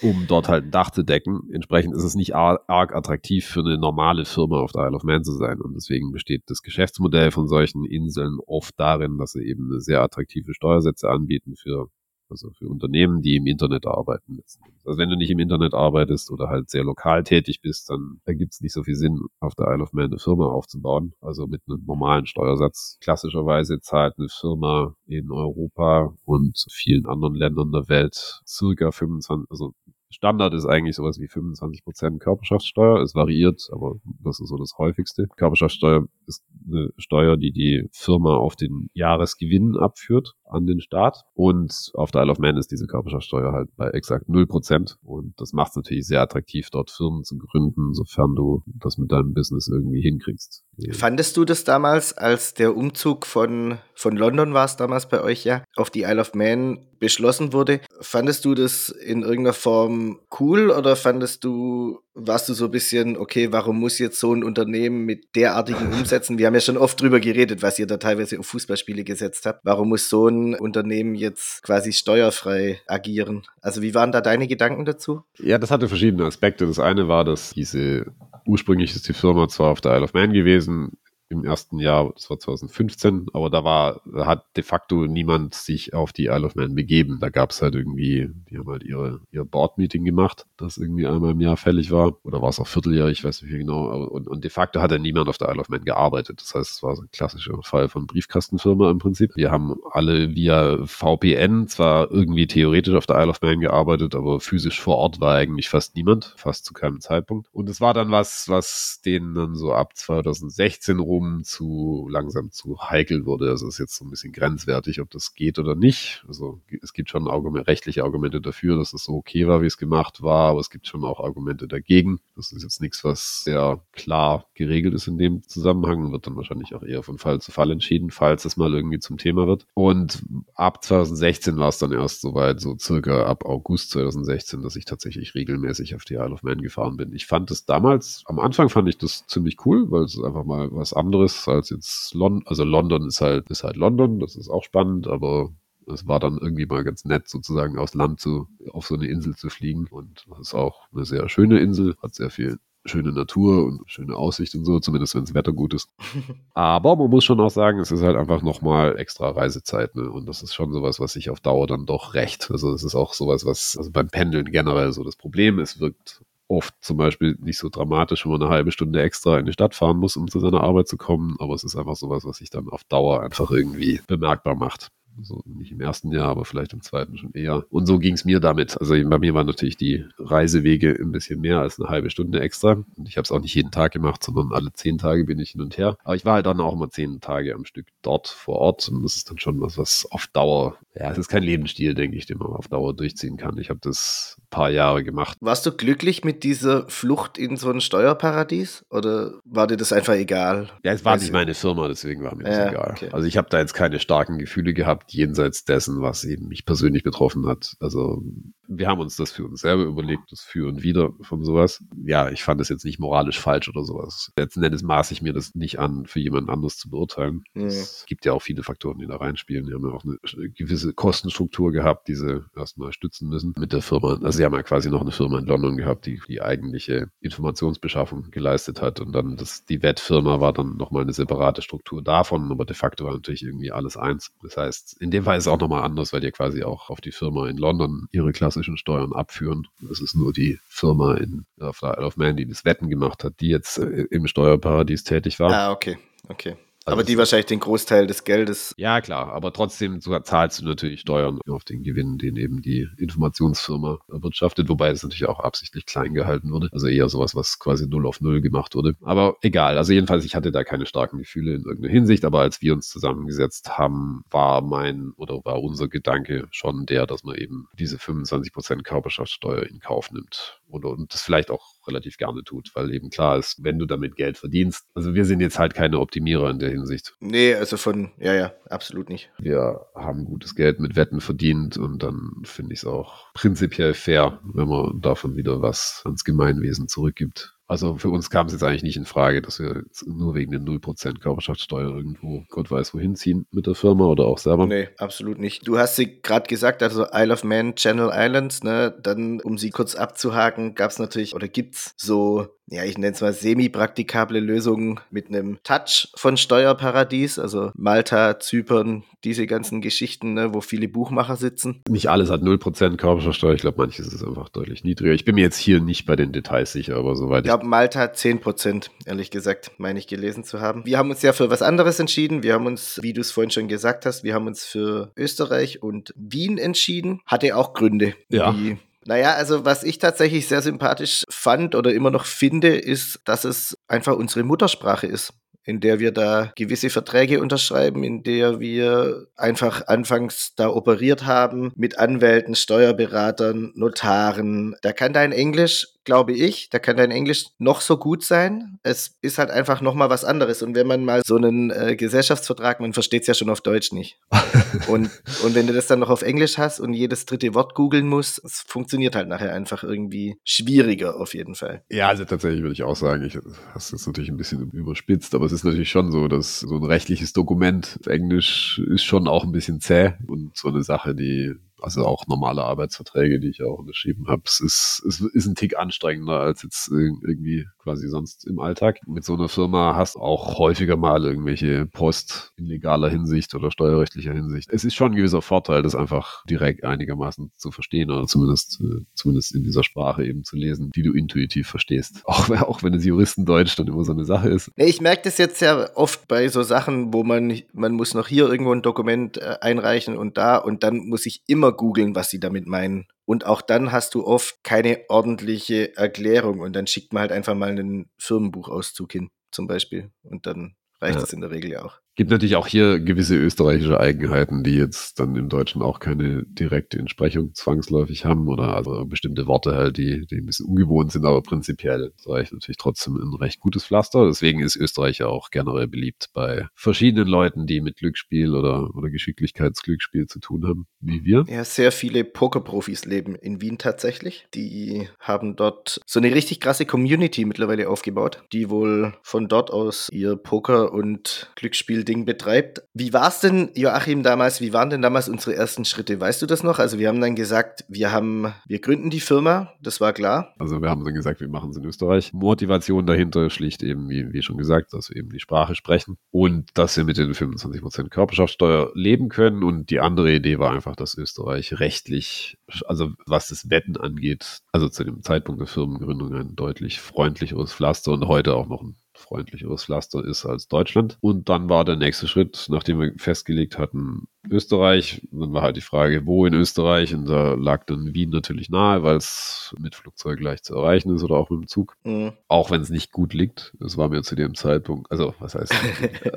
um dort halt ein Dach zu decken. Entsprechend ist es nicht arg attraktiv für eine normale Firma auf der Isle of Man zu sein. Und deswegen besteht das Geschäftsmodell von solchen Inseln oft darin, dass sie eben sehr attraktive Steuersätze anbieten für Also für Unternehmen, die im Internet arbeiten. Also wenn du nicht im Internet arbeitest oder halt sehr lokal tätig bist, dann ergibt es nicht so viel Sinn, auf der Isle of Man eine Firma aufzubauen. Also mit einem normalen Steuersatz. Klassischerweise zahlt eine Firma in Europa und vielen anderen Ländern der Welt circa 25, also Standard ist eigentlich sowas wie 25% Körperschaftssteuer. Es variiert, aber das ist so das häufigste. Körperschaftssteuer ist eine Steuer, die die Firma auf den Jahresgewinn abführt an den Staat. Und auf der Isle of Man ist diese Körperschaftssteuer halt bei exakt 0%. Und das macht es natürlich sehr attraktiv, dort Firmen zu gründen, sofern du das mit deinem Business irgendwie hinkriegst. Fandest du das damals, als der Umzug von, von London war es damals bei euch ja, auf die Isle of Man beschlossen wurde, fandest du das in irgendeiner Form cool oder fandest du, warst du so ein bisschen, okay, warum muss jetzt so ein Unternehmen mit derartigen Umsätzen, wir haben ja schon oft drüber geredet, was ihr da teilweise auf Fußballspiele gesetzt habt, warum muss so ein Unternehmen jetzt quasi steuerfrei agieren? Also wie waren da deine Gedanken dazu? Ja, das hatte verschiedene Aspekte. Das eine war, dass diese ursprünglich ist die Firma zwar auf der Isle of Man gewesen, im ersten Jahr, das war 2015, aber da war, hat de facto niemand sich auf die Isle of Man begeben. Da gab es halt irgendwie, die haben halt ihre, ihr Board-Meeting gemacht, das irgendwie einmal im Jahr fällig war. Oder war es auch Vierteljahr, ich weiß nicht mehr genau. Und, und de facto hat ja niemand auf der Isle of Man gearbeitet. Das heißt, es war so ein klassischer Fall von Briefkastenfirma im Prinzip. Wir haben alle via VPN zwar irgendwie theoretisch auf der Isle of Man gearbeitet, aber physisch vor Ort war eigentlich fast niemand, fast zu keinem Zeitpunkt. Und es war dann was, was denen dann so ab 2016 rum Medium zu langsam zu heikel wurde. Also ist jetzt so ein bisschen grenzwertig, ob das geht oder nicht. Also es gibt schon Argumente, rechtliche Argumente dafür, dass es so okay war, wie es gemacht war, aber es gibt schon auch Argumente dagegen. Das ist jetzt nichts, was sehr klar geregelt ist in dem Zusammenhang, wird dann wahrscheinlich auch eher von Fall zu Fall entschieden, falls es mal irgendwie zum Thema wird. Und ab 2016 war es dann erst soweit, so circa ab August 2016, dass ich tatsächlich regelmäßig auf die Isle of Man gefahren bin. Ich fand es damals, am Anfang fand ich das ziemlich cool, weil es einfach mal was anderes anderes als jetzt London. Also London ist halt, ist halt London, das ist auch spannend, aber es war dann irgendwie mal ganz nett, sozusagen aus Land zu, auf so eine Insel zu fliegen. Und das ist auch eine sehr schöne Insel, hat sehr viel schöne Natur und schöne Aussicht und so, zumindest wenn das Wetter gut ist. [LAUGHS] Aber man muss schon auch sagen, es ist halt einfach nochmal extra Reisezeit, ne? Und das ist schon sowas, was sich auf Dauer dann doch rächt. Also es ist auch sowas, was, also beim Pendeln generell so das Problem ist, wirkt oft zum Beispiel nicht so dramatisch, wenn man eine halbe Stunde extra in die Stadt fahren muss, um zu seiner Arbeit zu kommen. Aber es ist einfach sowas, was sich dann auf Dauer einfach irgendwie bemerkbar macht. So nicht im ersten Jahr, aber vielleicht im zweiten schon eher. Und so ging es mir damit. Also bei mir waren natürlich die Reisewege ein bisschen mehr als eine halbe Stunde extra. Und ich habe es auch nicht jeden Tag gemacht, sondern alle zehn Tage bin ich hin und her. Aber ich war halt dann auch immer zehn Tage am Stück dort vor Ort. Und das ist dann schon was, was auf Dauer, ja, es ist kein Lebensstil, denke ich, den man auf Dauer durchziehen kann. Ich habe das paar Jahre gemacht. Warst du glücklich mit dieser Flucht in so ein Steuerparadies oder war dir das einfach egal? Ja, es war nicht meine Firma, deswegen war mir das ja, egal. Okay. Also ich habe da jetzt keine starken Gefühle gehabt, jenseits dessen, was eben mich persönlich betroffen hat. Also wir haben uns das für uns selber überlegt, das Für und Wider von sowas. Ja, ich fand das jetzt nicht moralisch falsch oder sowas. Letzten Endes maße ich mir das nicht an, für jemand anderes zu beurteilen. Ja. Es gibt ja auch viele Faktoren, die da reinspielen. Die haben ja auch eine gewisse Kostenstruktur gehabt, die sie erstmal stützen müssen mit der Firma. Also sie haben ja quasi noch eine Firma in London gehabt, die die eigentliche Informationsbeschaffung geleistet hat. Und dann das, die Wettfirma war dann nochmal eine separate Struktur davon, aber de facto war natürlich irgendwie alles eins. Das heißt, in dem Fall ist es auch nochmal anders, weil die quasi auch auf die Firma in London ihre klassischen Steuern abführen. Das ist nur die Firma in, auf der Isle of Man, die das Wetten gemacht hat, die jetzt äh, im Steuerparadies tätig war. Ah, okay, okay. Also aber die wahrscheinlich den Großteil des Geldes. Ja, klar, aber trotzdem zahlst du natürlich Steuern auf den Gewinn, den eben die Informationsfirma erwirtschaftet, wobei es natürlich auch absichtlich klein gehalten wurde. Also eher sowas, was quasi null auf null gemacht wurde. Aber egal, also jedenfalls, ich hatte da keine starken Gefühle in irgendeiner Hinsicht, aber als wir uns zusammengesetzt haben, war mein oder war unser Gedanke schon der, dass man eben diese 25% Körperschaftssteuer in Kauf nimmt und, und das vielleicht auch relativ gerne tut, weil eben klar ist, wenn du damit Geld verdienst. Also wir sind jetzt halt keine Optimierer in der Hinsicht. Nee, also von, ja, ja, absolut nicht. Wir haben gutes Geld mit Wetten verdient und dann finde ich es auch prinzipiell fair, wenn man davon wieder was ans Gemeinwesen zurückgibt. Also für uns kam es jetzt eigentlich nicht in Frage, dass wir nur wegen den 0% Körperschaftssteuer irgendwo Gott weiß wohin ziehen mit der Firma oder auch selber. Nee, absolut nicht. Du hast sie gerade gesagt, also Isle of Man, Channel Islands, ne? Dann, um sie kurz abzuhaken, gab es natürlich oder gibt es so ja, ich nenne es mal semi-praktikable Lösung mit einem Touch von Steuerparadies, also Malta, Zypern, diese ganzen Geschichten, ne, wo viele Buchmacher sitzen. Nicht alles hat 0% Körperschaftsteuer. Ich glaube, manches ist einfach deutlich niedriger. Ich bin mir jetzt hier nicht bei den Details sicher, aber soweit ich. glaube, Malta 10%, ehrlich gesagt, meine ich gelesen zu haben. Wir haben uns ja für was anderes entschieden. Wir haben uns, wie du es vorhin schon gesagt hast, wir haben uns für Österreich und Wien entschieden. Hatte auch Gründe. Ja. Wie naja, also was ich tatsächlich sehr sympathisch fand oder immer noch finde, ist, dass es einfach unsere Muttersprache ist in der wir da gewisse Verträge unterschreiben, in der wir einfach anfangs da operiert haben mit Anwälten, Steuerberatern, Notaren. Da kann dein Englisch glaube ich. Da kann dein Englisch noch so gut sein. Es ist halt einfach noch mal was anderes. Und wenn man mal so einen äh, Gesellschaftsvertrag, man versteht es ja schon auf Deutsch nicht. [LAUGHS] und, und wenn du das dann noch auf Englisch hast und jedes dritte Wort googeln musst, es funktioniert halt nachher einfach irgendwie schwieriger auf jeden Fall. Ja, also tatsächlich würde ich auch sagen, ich hast jetzt natürlich ein bisschen überspitzt, aber es ist natürlich schon so, dass so ein rechtliches Dokument auf Englisch ist schon auch ein bisschen zäh und so eine Sache, die also auch normale Arbeitsverträge, die ich auch unterschrieben habe. Es ist, es ist ein Tick anstrengender als jetzt irgendwie quasi sonst im Alltag. Mit so einer Firma hast du auch häufiger mal irgendwelche Post in legaler Hinsicht oder steuerrechtlicher Hinsicht. Es ist schon ein gewisser Vorteil, das einfach direkt einigermaßen zu verstehen oder zumindest, äh, zumindest in dieser Sprache eben zu lesen, die du intuitiv verstehst. [LAUGHS] Auch, auch wenn es Juristendeutsch dann immer so eine Sache ist. Ich merke das jetzt ja oft bei so Sachen, wo man, man muss noch hier irgendwo ein Dokument äh, einreichen und da und dann muss ich immer googeln, was sie damit meinen. Und auch dann hast du oft keine ordentliche Erklärung und dann schickt man halt einfach mal einen Firmenbuchauszug hin, zum Beispiel. Und dann reicht es ja. in der Regel ja auch. Gibt natürlich auch hier gewisse österreichische Eigenheiten, die jetzt dann im Deutschen auch keine direkte Entsprechung zwangsläufig haben oder also bestimmte Worte halt, die, die ein bisschen ungewohnt sind, aber prinzipiell Österreich natürlich trotzdem ein recht gutes Pflaster. Deswegen ist Österreich ja auch generell beliebt bei verschiedenen Leuten, die mit Glücksspiel oder, oder Geschicklichkeitsglücksspiel zu tun haben, wie wir. Ja, sehr viele Pokerprofis leben in Wien tatsächlich. Die haben dort so eine richtig krasse Community mittlerweile aufgebaut, die wohl von dort aus ihr Poker- und Glücksspiel Ding betreibt. Wie war es denn, Joachim, damals? Wie waren denn damals unsere ersten Schritte? Weißt du das noch? Also wir haben dann gesagt, wir haben, wir gründen die Firma, das war klar. Also wir haben dann gesagt, wir machen es in Österreich. Motivation dahinter schlicht eben, wie, wie schon gesagt, dass wir eben die Sprache sprechen und dass wir mit den 25% Körperschaftssteuer leben können. Und die andere Idee war einfach, dass Österreich rechtlich, also was das Wetten angeht, also zu dem Zeitpunkt der Firmengründung ein deutlich freundlicheres Pflaster und heute auch noch ein freundlicheres Pflaster ist als Deutschland. Und dann war der nächste Schritt, nachdem wir festgelegt hatten, Österreich. Dann war halt die Frage, wo in Österreich? Und da lag dann Wien natürlich nahe, weil es mit Flugzeug leicht zu erreichen ist oder auch mit dem Zug. Mhm. Auch wenn es nicht gut liegt. Das war mir zu dem Zeitpunkt, also was heißt,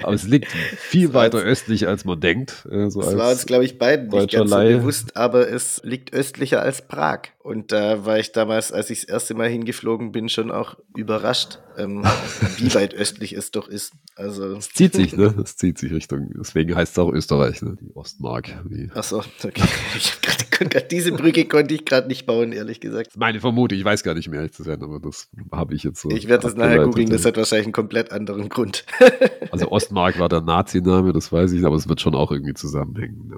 aber es liegt viel [LAUGHS] weiter östlich, als man denkt. Äh, so das war uns, glaube ich, beiden nicht ganz so bewusst, aber es liegt östlicher als Prag. Und da war ich damals, als ich das erste Mal hingeflogen bin, schon auch überrascht, ähm, [LAUGHS] wie weit östlich es doch ist. Also es zieht sich, ne? Es zieht sich Richtung, deswegen heißt es auch Österreich, ne? Ostmark. Achso, okay. [LAUGHS] grad, diese Brücke konnte ich gerade nicht bauen, ehrlich gesagt. Meine Vermutung, ich weiß gar nicht mehr, ehrlich zu sein, aber das habe ich jetzt so. Ich werde das nachher googeln, das hat wahrscheinlich einen komplett anderen Grund. [LAUGHS] also Ostmark war der Nazi-Name, das weiß ich, aber es wird schon auch irgendwie zusammenhängen. Ne?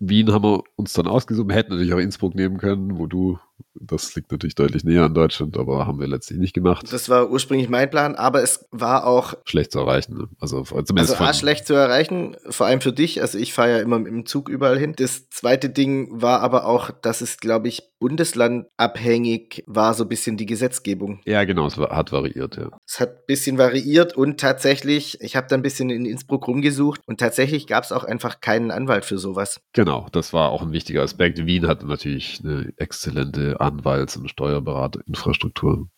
Wien haben wir uns dann ausgesucht. Wir hätten natürlich auch Innsbruck nehmen können, wo du das liegt natürlich deutlich näher an Deutschland, aber haben wir letztlich nicht gemacht. Das war ursprünglich mein Plan, aber es war auch schlecht zu erreichen. Ne? Also zumindest also A, schlecht zu erreichen, vor allem für dich. Also ich fahre ja immer im Zug überall hin. Das zweite Ding war aber auch, dass es, glaube ich, bundeslandabhängig war so ein bisschen die Gesetzgebung. Ja, genau, es hat variiert, ja. Es hat ein bisschen variiert und tatsächlich, ich habe da ein bisschen in Innsbruck rumgesucht und tatsächlich gab es auch einfach keinen Anwalt für sowas. Genau, das war auch ein wichtiger Aspekt. Wien hat natürlich eine exzellente Anwalts- und Steuerberaterinfrastruktur.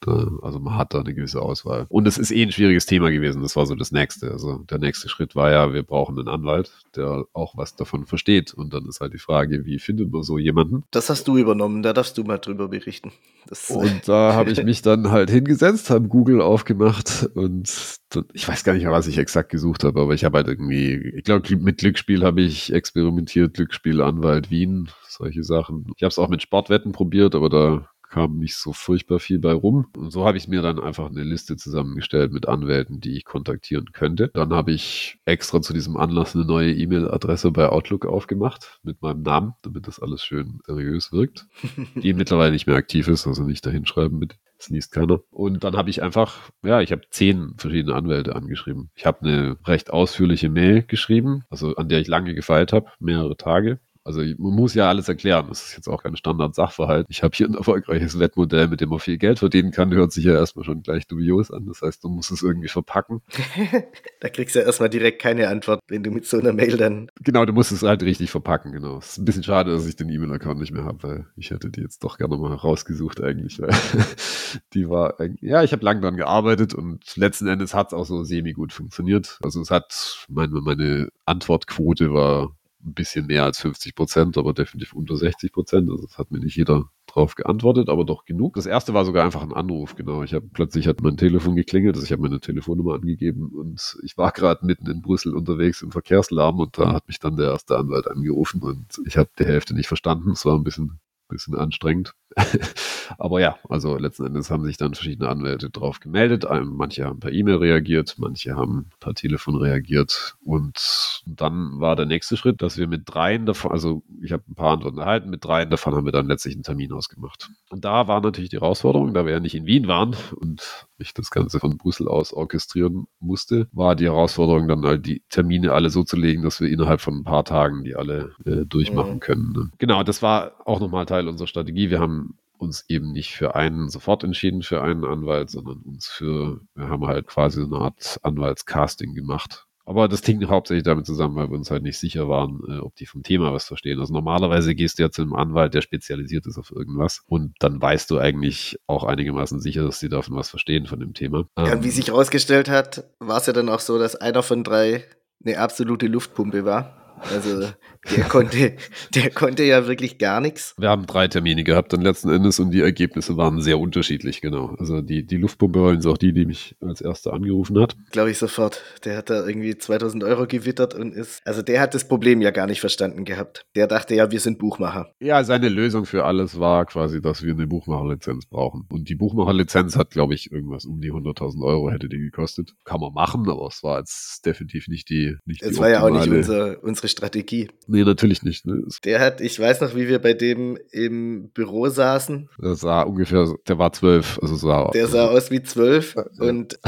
Also man hat da eine gewisse Auswahl. Und es ist eh ein schwieriges Thema gewesen. Das war so das nächste. Also der nächste Schritt war ja, wir brauchen einen Anwalt, der auch was davon versteht. Und dann ist halt die Frage, wie findet man so jemanden? Das hast du übernommen. Da darfst du mal drüber berichten. Das und da habe ich mich dann halt hingesetzt, habe Google aufgemacht und ich weiß gar nicht mehr, was ich exakt gesucht habe, aber ich habe halt irgendwie, ich glaube, mit Glücksspiel habe ich experimentiert, Glücksspiel, Anwalt Wien, solche Sachen. Ich habe es auch mit Sportwetten probiert, aber da kam nicht so furchtbar viel bei rum. Und so habe ich mir dann einfach eine Liste zusammengestellt mit Anwälten, die ich kontaktieren könnte. Dann habe ich extra zu diesem Anlass eine neue E-Mail-Adresse bei Outlook aufgemacht mit meinem Namen, damit das alles schön seriös wirkt. [LAUGHS] die mittlerweile nicht mehr aktiv ist, also nicht dahinschreiben bitte. Das liest keiner. Und dann habe ich einfach, ja, ich habe zehn verschiedene Anwälte angeschrieben. Ich habe eine recht ausführliche Mail geschrieben, also an der ich lange gefeilt habe, mehrere Tage. Also man muss ja alles erklären. Das ist jetzt auch kein Standard-Sachverhalt. Ich habe hier ein erfolgreiches Wettmodell, mit dem man viel Geld verdienen kann. Hört sich ja erstmal schon gleich dubios an. Das heißt, du musst es irgendwie verpacken. [LAUGHS] da kriegst du ja erstmal direkt keine Antwort, wenn du mit so einer Mail dann. Genau, du musst es halt richtig verpacken, genau. Es ist ein bisschen schade, dass ich den E-Mail-Account nicht mehr habe, weil ich hätte die jetzt doch gerne mal rausgesucht eigentlich, weil [LAUGHS] die war, ja, ich habe lange daran gearbeitet und letzten Endes hat es auch so semi-gut funktioniert. Also es hat, meine, meine Antwortquote war ein bisschen mehr als 50 Prozent, aber definitiv unter 60 Prozent. Also das hat mir nicht jeder drauf geantwortet, aber doch genug. Das erste war sogar einfach ein Anruf, genau. Ich habe plötzlich hat mein Telefon geklingelt, also ich habe meine Telefonnummer angegeben und ich war gerade mitten in Brüssel unterwegs im Verkehrslärm und da hat mich dann der erste Anwalt angerufen und ich habe die Hälfte nicht verstanden. Es war ein bisschen bisschen anstrengend. [LAUGHS] Aber ja, also letzten Endes haben sich dann verschiedene Anwälte drauf gemeldet. Manche haben per E-Mail reagiert, manche haben per Telefon reagiert. Und dann war der nächste Schritt, dass wir mit dreien davon, also ich habe ein paar Antworten erhalten, mit dreien davon haben wir dann letztlich einen Termin ausgemacht. Und da war natürlich die Herausforderung, da wir ja nicht in Wien waren und ich das Ganze von Brüssel aus orchestrieren musste, war die Herausforderung dann halt die Termine alle so zu legen, dass wir innerhalb von ein paar Tagen die alle äh, durchmachen mhm. können. Ne? Genau, das war auch nochmal Teil unserer Strategie. Wir haben uns eben nicht für einen sofort entschieden, für einen Anwalt, sondern uns für, wir haben halt quasi eine Art Anwaltscasting gemacht. Aber das hing hauptsächlich damit zusammen, weil wir uns halt nicht sicher waren, äh, ob die vom Thema was verstehen. Also normalerweise gehst du ja zu einem Anwalt, der spezialisiert ist auf irgendwas. Und dann weißt du eigentlich auch einigermaßen sicher, dass die davon was verstehen von dem Thema. Ja, und wie ähm, sich herausgestellt hat, war es ja dann auch so, dass einer von drei eine absolute Luftpumpe war. Also der konnte, der konnte ja wirklich gar nichts. Wir haben drei Termine gehabt dann letzten Endes und die Ergebnisse waren sehr unterschiedlich, genau. Also die, die Luftpumpe war auch die, die mich als erste angerufen hat. Glaube ich sofort. Der hat da irgendwie 2000 Euro gewittert und ist, also der hat das Problem ja gar nicht verstanden gehabt. Der dachte ja, wir sind Buchmacher. Ja, seine Lösung für alles war quasi, dass wir eine Buchmacherlizenz brauchen. Und die Buchmacherlizenz hat, glaube ich, irgendwas um die 100.000 Euro hätte die gekostet. Kann man machen, aber es war jetzt definitiv nicht die, nicht Es war ja auch nicht unser, unsere Strategie. Nee, natürlich nicht. Ne? Der hat, ich weiß noch, wie wir bei dem im Büro saßen. Der sah ungefähr, der war zwölf. Also sah, der sah aus wie zwölf und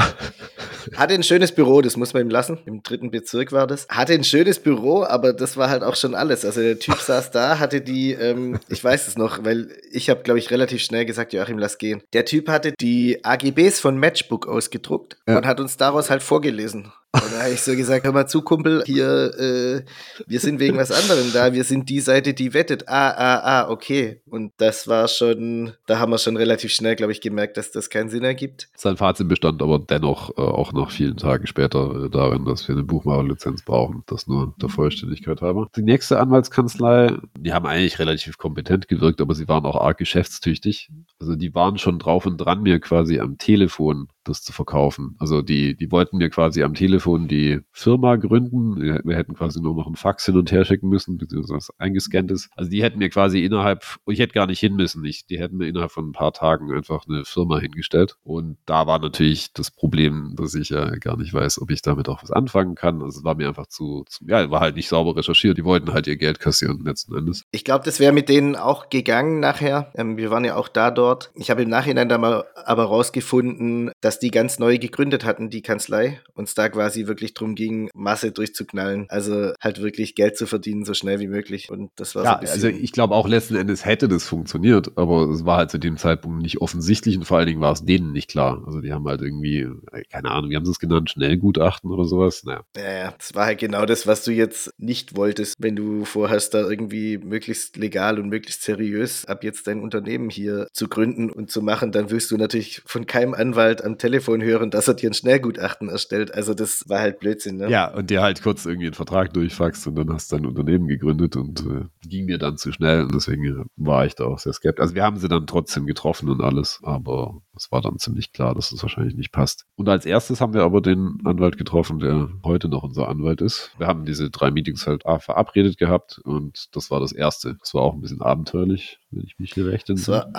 hatte ein schönes Büro, das muss man ihm lassen. Im dritten Bezirk war das. Hatte ein schönes Büro, aber das war halt auch schon alles. Also der Typ [LAUGHS] saß da, hatte die, ähm, ich weiß es noch, weil ich habe, glaube ich, relativ schnell gesagt, Joachim, lass gehen. Der Typ hatte die AGBs von Matchbook ausgedruckt ja. und hat uns daraus halt vorgelesen. Und da habe ich so gesagt, hör mal zu, Kumpel, hier, äh, wir sind wegen was anderem da, wir sind die Seite, die wettet. Ah, ah, ah, okay. Und das war schon, da haben wir schon relativ schnell, glaube ich, gemerkt, dass das keinen Sinn ergibt. Sein Fazit bestand aber dennoch äh, auch nach vielen Tagen später äh, darin, dass wir eine Buchmacherlizenz brauchen. Das nur der Vollständigkeit halber. Die nächste Anwaltskanzlei, die haben eigentlich relativ kompetent gewirkt, aber sie waren auch arg geschäftstüchtig. Also die waren schon drauf und dran, mir quasi am Telefon das zu verkaufen. Also die, die wollten mir quasi am Telefon die Firma gründen. Wir hätten quasi nur noch einen Fax hin und her schicken müssen, beziehungsweise eingescannt ist. Also die hätten mir quasi innerhalb, ich hätte gar nicht hin müssen. Ich, die hätten mir innerhalb von ein paar Tagen einfach eine Firma hingestellt. Und da war natürlich das Problem, dass ich ja gar nicht weiß, ob ich damit auch was anfangen kann. Also es war mir einfach zu, zu ja, war halt nicht sauber recherchiert. Die wollten halt ihr Geld kassieren letzten Endes. Ich glaube, das wäre mit denen auch gegangen nachher. Ähm, wir waren ja auch da dort. Ich habe im Nachhinein da mal aber rausgefunden, dass die ganz neu gegründet hatten, die Kanzlei, und es da quasi wirklich darum ging, Masse durchzuknallen. Also halt wirklich Geld zu verdienen, so schnell wie möglich. Und das war ja, so ein bisschen. Also ich glaube auch letzten Endes hätte das funktioniert, aber es war halt zu dem Zeitpunkt nicht offensichtlich und vor allen Dingen war es denen nicht klar. Also die haben halt irgendwie, keine Ahnung, wie haben sie es genannt, Schnellgutachten oder sowas. Naja. Ja, ja, das war halt genau das, was du jetzt nicht wolltest, wenn du vorhast, da irgendwie möglichst legal und möglichst seriös ab jetzt dein Unternehmen hier zu gründen und zu machen, dann wirst du natürlich von keinem Anwalt am Telefon hören, dass er dir ein Schnellgutachten erstellt. Also das war halt Blödsinn, ne? Ja, und der halt kurz irgendwie einen Vertrag durchfaxt und dann hast du dein Unternehmen gegründet und äh, ging mir dann zu schnell und deswegen war ich da auch sehr skeptisch. Also wir haben sie dann trotzdem getroffen und alles, aber es war dann ziemlich klar, dass es das wahrscheinlich nicht passt. Und als erstes haben wir aber den Anwalt getroffen, der heute noch unser Anwalt ist. Wir haben diese drei Meetings halt verabredet gehabt und das war das erste. Das war auch ein bisschen abenteuerlich, wenn ich mich hier recht entsinne.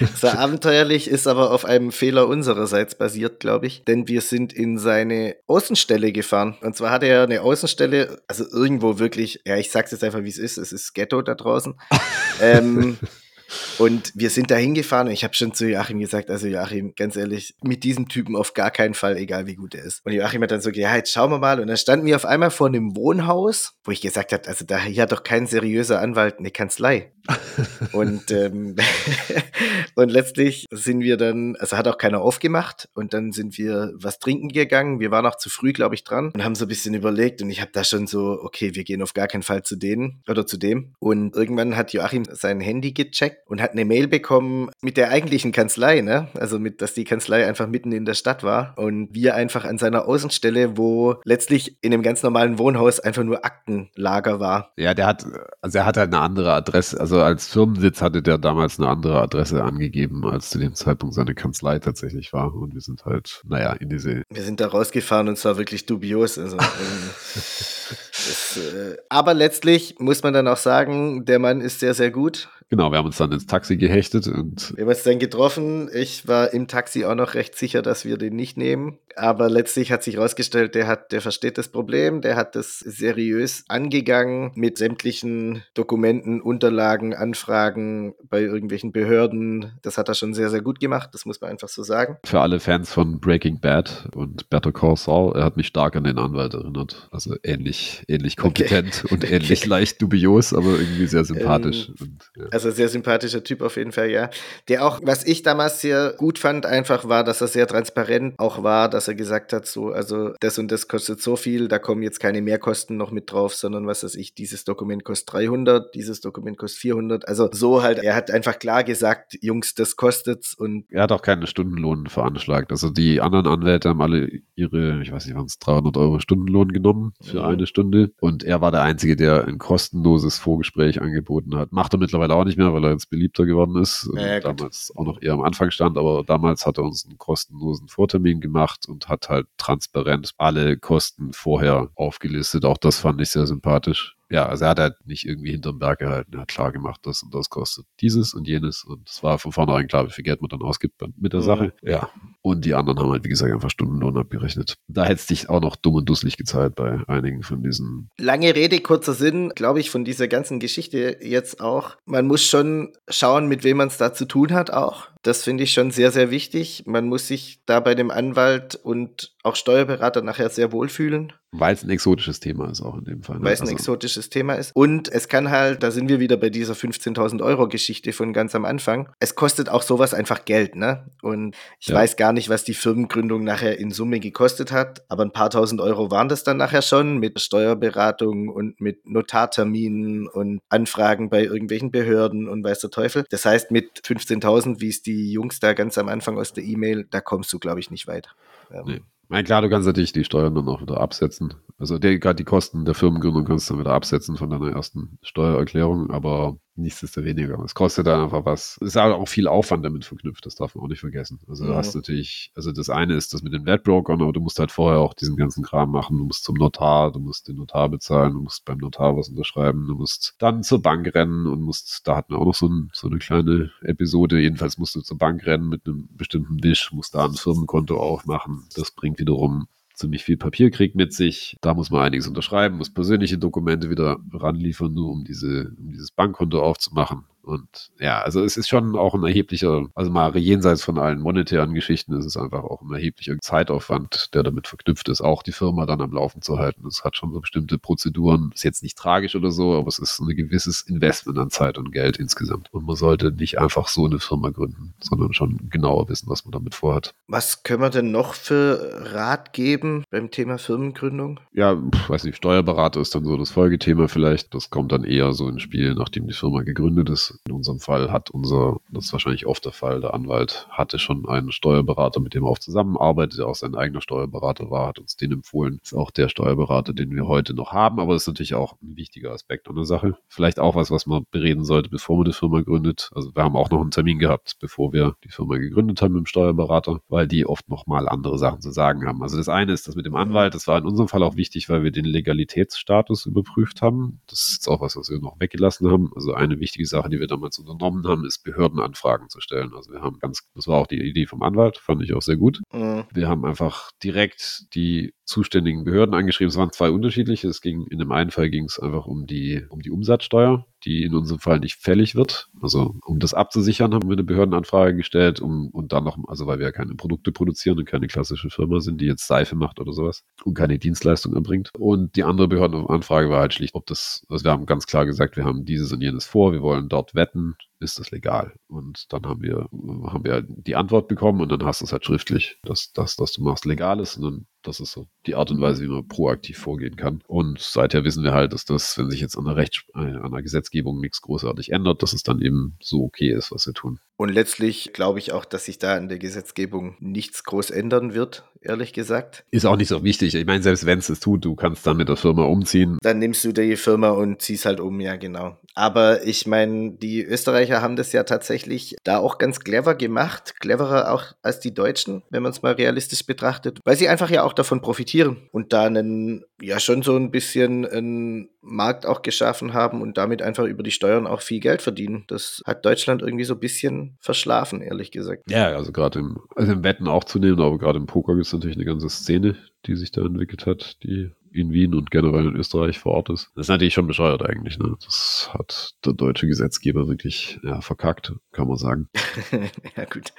Das [LAUGHS] war abenteuerlich, ist aber auf einem Fehler unsererseits basiert, glaube ich. Denn wir sind in seine Außenstelle gefahren. Und zwar hatte er eine Außenstelle, also irgendwo wirklich, ja, ich sag's jetzt einfach, wie es ist, es ist Ghetto da draußen. [LAUGHS] ähm, Und wir sind da hingefahren und ich habe schon zu Joachim gesagt, also Joachim, ganz ehrlich, mit diesem Typen auf gar keinen Fall, egal wie gut er ist. Und Joachim hat dann so gesagt, ja, jetzt schauen wir mal. Und dann standen wir auf einmal vor einem Wohnhaus, wo ich gesagt habe, also da hier hat doch kein seriöser Anwalt eine Kanzlei. [LAUGHS] und, ähm, [LAUGHS] und letztlich sind wir dann, also hat auch keiner aufgemacht und dann sind wir was trinken gegangen. Wir waren auch zu früh, glaube ich, dran und haben so ein bisschen überlegt und ich habe da schon so, okay, wir gehen auf gar keinen Fall zu denen oder zu dem. Und irgendwann hat Joachim sein Handy gecheckt und hat eine Mail bekommen mit der eigentlichen Kanzlei, ne? Also mit, dass die Kanzlei einfach mitten in der Stadt war und wir einfach an seiner Außenstelle, wo letztlich in einem ganz normalen Wohnhaus einfach nur Aktenlager war. Ja, der hat, also er hat halt eine andere Adresse, also als Firmensitz hatte der damals eine andere Adresse angegeben, als zu dem Zeitpunkt seine Kanzlei tatsächlich war. Und wir sind halt, naja, in diese. Wir sind da rausgefahren und es war wirklich dubios. Also, ähm, das, äh, aber letztlich muss man dann auch sagen, der Mann ist sehr, sehr gut. Genau, wir haben uns dann ins Taxi gehechtet und. Wir haben uns dann getroffen. Ich war im Taxi auch noch recht sicher, dass wir den nicht nehmen. Aber letztlich hat sich herausgestellt, der hat, der versteht das Problem, der hat das seriös angegangen mit sämtlichen Dokumenten, Unterlagen, Anfragen bei irgendwelchen Behörden. Das hat er schon sehr, sehr gut gemacht. Das muss man einfach so sagen. Für alle Fans von Breaking Bad und Better Call Saul, er hat mich stark an den Anwalt erinnert. Also ähnlich, ähnlich kompetent okay. und [LAUGHS] ähnlich leicht dubios, aber irgendwie sehr sympathisch. Ähm, und, ja. Also sehr sympathischer Typ auf jeden Fall, ja. Der auch, was ich damals sehr gut fand, einfach war, dass er sehr transparent auch war, dass er gesagt hat, so, also das und das kostet so viel, da kommen jetzt keine Mehrkosten noch mit drauf, sondern was weiß ich, dieses Dokument kostet 300, dieses Dokument kostet 400. Also so halt, er hat einfach klar gesagt, Jungs, das kostet's und. Er hat auch keinen Stundenlohn veranschlagt. Also die anderen Anwälte haben alle ihre, ich weiß nicht, waren es 300 Euro Stundenlohn genommen für mhm. eine Stunde und er war der Einzige, der ein kostenloses Vorgespräch angeboten hat. Macht er mittlerweile auch nicht mehr, weil er jetzt beliebter geworden ist. Ja, damals auch noch eher am Anfang stand, aber damals hat er uns einen kostenlosen Vortermin gemacht und hat halt transparent alle Kosten vorher aufgelistet. Auch das fand ich sehr sympathisch ja, also er hat halt nicht irgendwie hinterm Berg gehalten. Er hat klar gemacht, das und das kostet dieses und jenes. Und es war von vornherein klar, wie viel Geld man dann ausgibt mit der Sache. Ja. Und die anderen haben halt, wie gesagt, einfach Stundenlohn abgerechnet. Da hätte es dich auch noch dumm und dusselig gezahlt bei einigen von diesen. Lange Rede, kurzer Sinn, glaube ich, von dieser ganzen Geschichte jetzt auch. Man muss schon schauen, mit wem man es da zu tun hat auch. Das finde ich schon sehr, sehr wichtig. Man muss sich da bei dem Anwalt und auch Steuerberater nachher sehr wohlfühlen. Weil es ein exotisches Thema ist auch in dem Fall. Ne? Weil es ein also. exotisches Thema ist. Und es kann halt, da sind wir wieder bei dieser 15.000 Euro Geschichte von ganz am Anfang. Es kostet auch sowas einfach Geld, ne? Und ich ja. weiß gar nicht, was die Firmengründung nachher in Summe gekostet hat, aber ein paar tausend Euro waren das dann nachher schon mit Steuerberatung und mit Notarterminen und Anfragen bei irgendwelchen Behörden und weiß der Teufel. Das heißt, mit 15.000, wie es die Jungs da ganz am Anfang aus der E-Mail, da kommst du, glaube ich, nicht weit. Ähm, nee. Na klar, du kannst natürlich die Steuern dann auch wieder absetzen. Also gerade die Kosten der Firmengründung kannst du dann wieder absetzen von deiner ersten Steuererklärung, aber nichtsdestoweniger. Es kostet dann einfach was. Es ist auch viel Aufwand damit verknüpft, das darf man auch nicht vergessen. Also ja. du hast natürlich, also das eine ist das mit den Wertbrokern, aber du musst halt vorher auch diesen ganzen Kram machen. Du musst zum Notar, du musst den Notar bezahlen, du musst beim Notar was unterschreiben, du musst dann zur Bank rennen und musst, da hatten wir auch noch so, ein, so eine kleine Episode, jedenfalls musst du zur Bank rennen mit einem bestimmten Wisch, musst da ein Firmenkonto aufmachen. Das bringt wiederum ziemlich viel Papierkrieg mit sich. Da muss man einiges unterschreiben, muss persönliche Dokumente wieder ranliefern, nur um diese, um dieses Bankkonto aufzumachen. Und ja, also es ist schon auch ein erheblicher, also mal jenseits von allen monetären Geschichten, ist es einfach auch ein erheblicher Zeitaufwand, der damit verknüpft ist, auch die Firma dann am Laufen zu halten. Es hat schon so bestimmte Prozeduren, ist jetzt nicht tragisch oder so, aber es ist ein gewisses Investment an Zeit und Geld insgesamt. Und man sollte nicht einfach so eine Firma gründen, sondern schon genauer wissen, was man damit vorhat. Was können wir denn noch für Rat geben beim Thema Firmengründung? Ja, pf, weiß nicht, Steuerberater ist dann so das Folgethema vielleicht. Das kommt dann eher so ins Spiel, nachdem die Firma gegründet ist in unserem Fall hat unser, das ist wahrscheinlich oft der Fall, der Anwalt hatte schon einen Steuerberater, mit dem er auch zusammenarbeitet, der auch sein eigener Steuerberater war, hat uns den empfohlen. Ist auch der Steuerberater, den wir heute noch haben, aber das ist natürlich auch ein wichtiger Aspekt an der Sache. Vielleicht auch was, was man bereden sollte, bevor man die Firma gründet. Also wir haben auch noch einen Termin gehabt, bevor wir die Firma gegründet haben mit dem Steuerberater, weil die oft nochmal andere Sachen zu sagen haben. Also das eine ist das mit dem Anwalt, das war in unserem Fall auch wichtig, weil wir den Legalitätsstatus überprüft haben. Das ist jetzt auch was, was wir noch weggelassen haben. Also eine wichtige Sache, die wir damals unternommen haben, ist Behördenanfragen zu stellen. Also wir haben ganz, das war auch die Idee vom Anwalt, fand ich auch sehr gut. Mhm. Wir haben einfach direkt die zuständigen Behörden angeschrieben. Es waren zwei unterschiedliche. Es ging, in dem einen Fall ging es einfach um die, um die Umsatzsteuer, die in unserem Fall nicht fällig wird. Also um das abzusichern, haben wir eine Behördenanfrage gestellt, um und dann noch, also weil wir ja keine Produkte produzieren und keine klassische Firma sind, die jetzt Seife macht oder sowas und keine Dienstleistung erbringt. Und die andere Behördenanfrage war halt schlicht, ob das, also wir haben ganz klar gesagt, wir haben dieses und jenes vor, wir wollen dort wetten, ist das legal? Und dann haben wir, haben wir die Antwort bekommen und dann hast du es halt schriftlich, dass das, was du machst, legal ist. Und dann, das ist so die Art und Weise, wie man proaktiv vorgehen kann. Und seither wissen wir halt, dass das, wenn sich jetzt an der Recht, äh, an der Gesetzgebung nichts großartig ändert, dass es dann eben so okay ist, was wir tun. Und letztlich glaube ich auch, dass sich da an der Gesetzgebung nichts groß ändern wird, ehrlich gesagt. Ist auch nicht so wichtig. Ich meine, selbst wenn es es tut, du kannst dann mit der Firma umziehen. Dann nimmst du die Firma und ziehst halt um, ja, genau. Aber ich meine, die Österreicher haben das ja tatsächlich da auch ganz clever gemacht. Cleverer auch als die Deutschen, wenn man es mal realistisch betrachtet. Weil sie einfach ja auch davon profitieren und da einen, ja, schon so ein bisschen einen Markt auch geschaffen haben und damit einfach über die Steuern auch viel Geld verdienen. Das hat Deutschland irgendwie so ein bisschen verschlafen, ehrlich gesagt. Ja, also gerade im, also im Wetten auch zu nehmen, aber gerade im Poker gibt es natürlich eine ganze Szene, die sich da entwickelt hat, die in Wien und generell in Österreich vor Ort ist. Das ist natürlich schon bescheuert eigentlich. Ne? Das hat der deutsche Gesetzgeber wirklich ja, verkackt, kann man sagen. [LAUGHS] ja, gut.